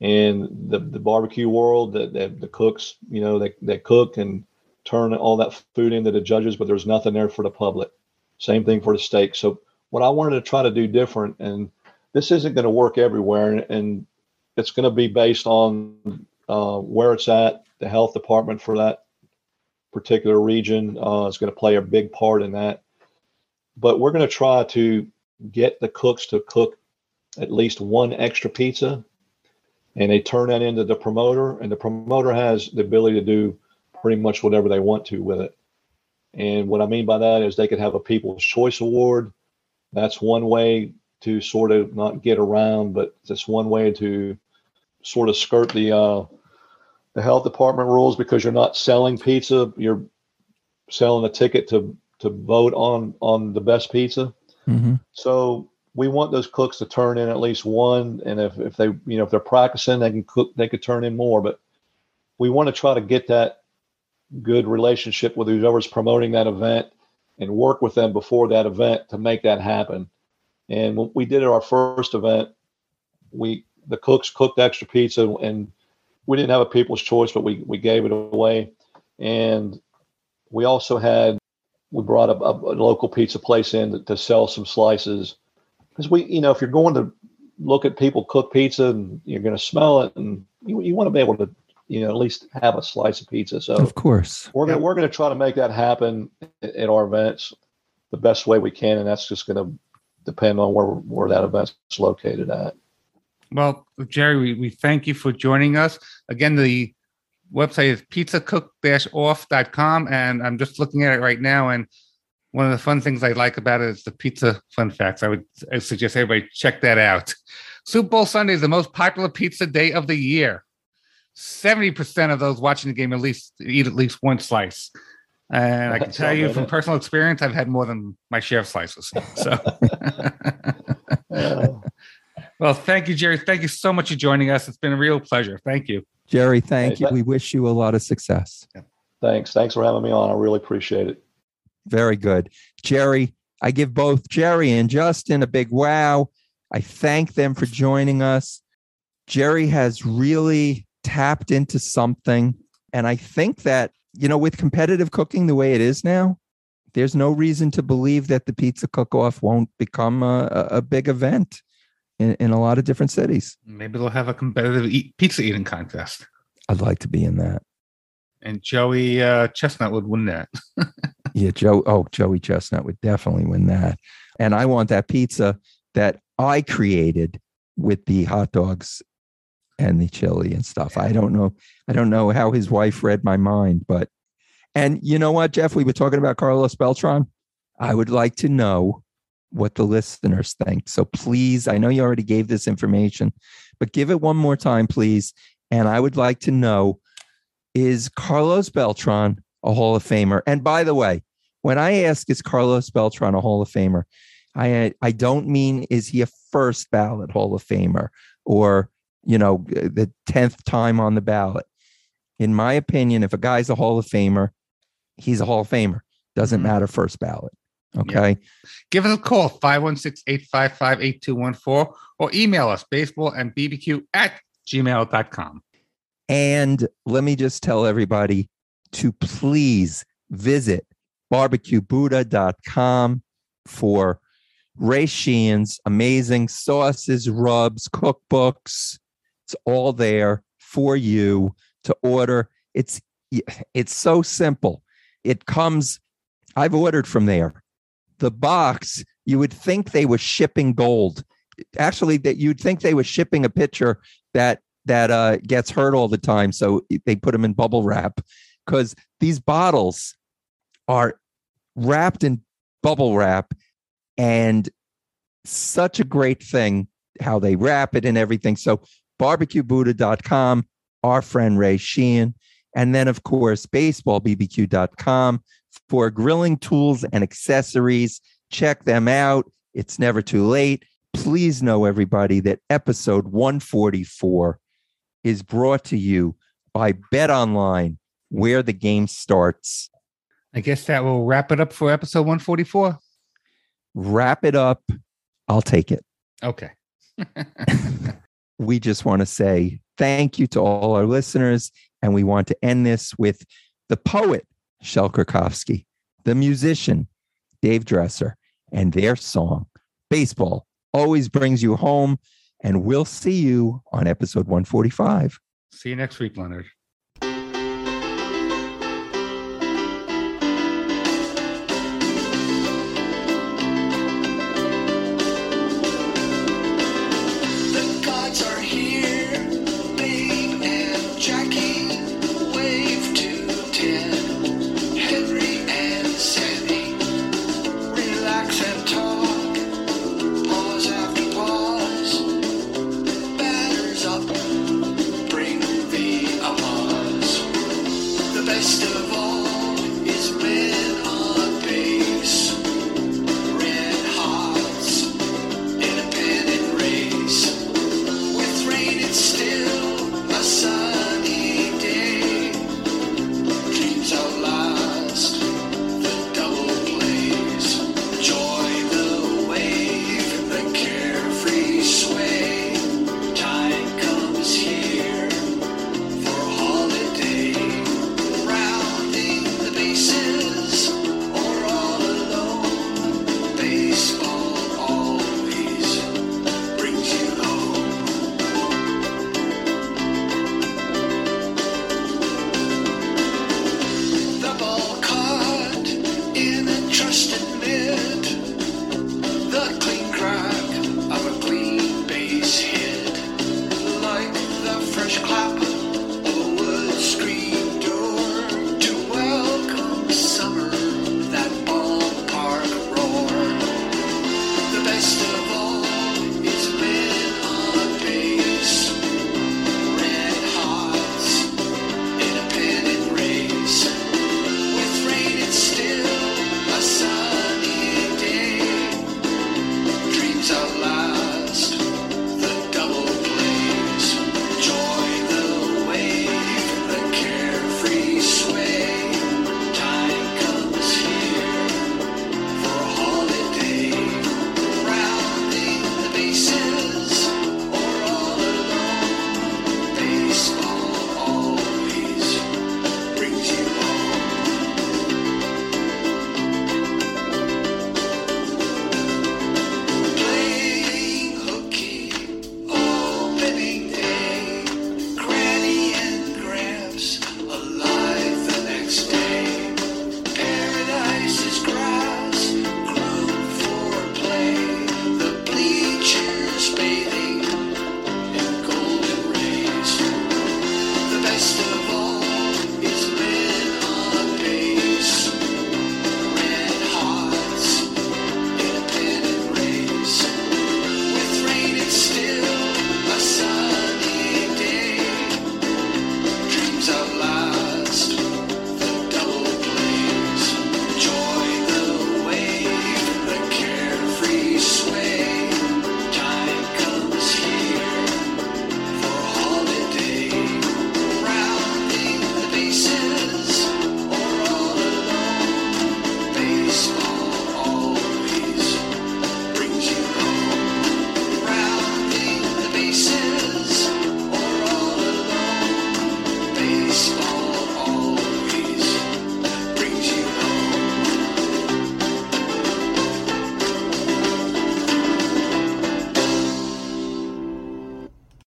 And the, the barbecue world, the, the, the cooks, you know, they, they cook and turn all that food into the judges, but there's nothing there for the public. Same thing for the steak. So what I wanted to try to do different and this isn't going to work everywhere, and, and it's going to be based on uh, where it's at. The health department for that particular region uh, is going to play a big part in that. But we're going to try to get the cooks to cook at least one extra pizza, and they turn that into the promoter, and the promoter has the ability to do pretty much whatever they want to with it. And what I mean by that is they could have a People's Choice Award. That's one way to sort of not get around, but it's one way to sort of skirt the uh, the health department rules because you're not selling pizza, you're selling a ticket to to vote on on the best pizza. Mm-hmm. So we want those cooks to turn in at least one, and if, if they you know if they're practicing, they can cook, they could turn in more. But we want to try to get that good relationship with whoever's promoting that event and work with them before that event to make that happen. And when we did at our first event, we the cooks cooked extra pizza, and we didn't have a people's choice, but we we gave it away. And we also had we brought a, a, local pizza place in to, to sell some slices because we, you know, if you're going to look at people cook pizza and you're going to smell it, and you, you want to be able to, you know, at least have a slice of pizza. So Of course. we're gonna we're gonna try to make that happen at at our events the best way we can, and that's just gonna depend on where where that event's located at. Well, Jerry, we, we thank you for joining us. Again, the website is pizzacook-off.com, and I'm just looking at it right now. And one of the fun things I like about it is the pizza fun facts. I would I suggest everybody check that out. Super Bowl Sunday is the most popular pizza day of the year. 70% of those watching the game at least eat at least one slice. And I can tell you from personal experience, I've had more than my share of slices. So, well, thank you, Jerry. Thank you so much for joining us. It's been a real pleasure. Thank you. Jerry, thank Hey, you. that- We wish you a lot of success. thanks, thanks for having me on. I really appreciate it. Very good. Jerry, I give both Jerry and Justin a big wow. I thank them for joining us. Jerry has really tapped into something. And I think that, you know, with competitive cooking the way it is now, there's no reason to believe that the pizza cook off won't become a, a big event in, in a lot of different cities. Maybe they'll have a competitive eat, pizza eating contest. I'd like to be in that. And Joey uh, Chestnut would win that. Yeah, Joe. Oh, Joey Chestnut would definitely win that. And I want that pizza that I created with the hot dogs and the chili and stuff. I don't know. I don't know how his wife read my mind, but and you know what, Jeff? We were talking about Carlos Beltran. I would like to know what the listeners think. So please, I know you already gave this information, but give it one more time, please. And I would like to know is Carlos Beltran a Hall of Famer? And by the way, when I ask is Carlos Beltran a Hall of Famer, I I don't mean is he a first ballot Hall of Famer or you know the tenth time on the ballot. In my opinion, if a guy's a Hall of Famer, he's a Hall of Famer. Doesn't Mhm. matter first ballot. Okay. Give us a call, 516-855-8214, or email us, baseball and bbq at gmail.com. And let me just tell everybody to please visit barbecuebuddha.com for Ray Sheehan's amazing sauces, rubs, cookbooks. It's all there for you to order. It's it's so simple. It comes I've ordered from there. The box, you would think they were shipping gold. Actually, that you'd think they were shipping a pitcher that that uh, gets hurt all the time. So they put them in bubble wrap because these bottles are wrapped in bubble wrap and such a great thing how they wrap it and everything. So barbecuebuddha.com, our friend Ray Sheehan, And then, of course, baseballbbq.com for grilling tools and accessories. Check them out. It's never too late. Please know, everybody, that episode 144 is brought to you by Bet Online, where the game starts. I guess that will wrap it up for episode 144. Wrap it up. I'll take it. Okay. we just want to say thank you to all our listeners. And we want to end this with the poet, Shel Krakowski, the musician, Dave Dresser, and their song, Baseball Always Brings You Home. And we'll see you on episode 145. See you next week, Leonard.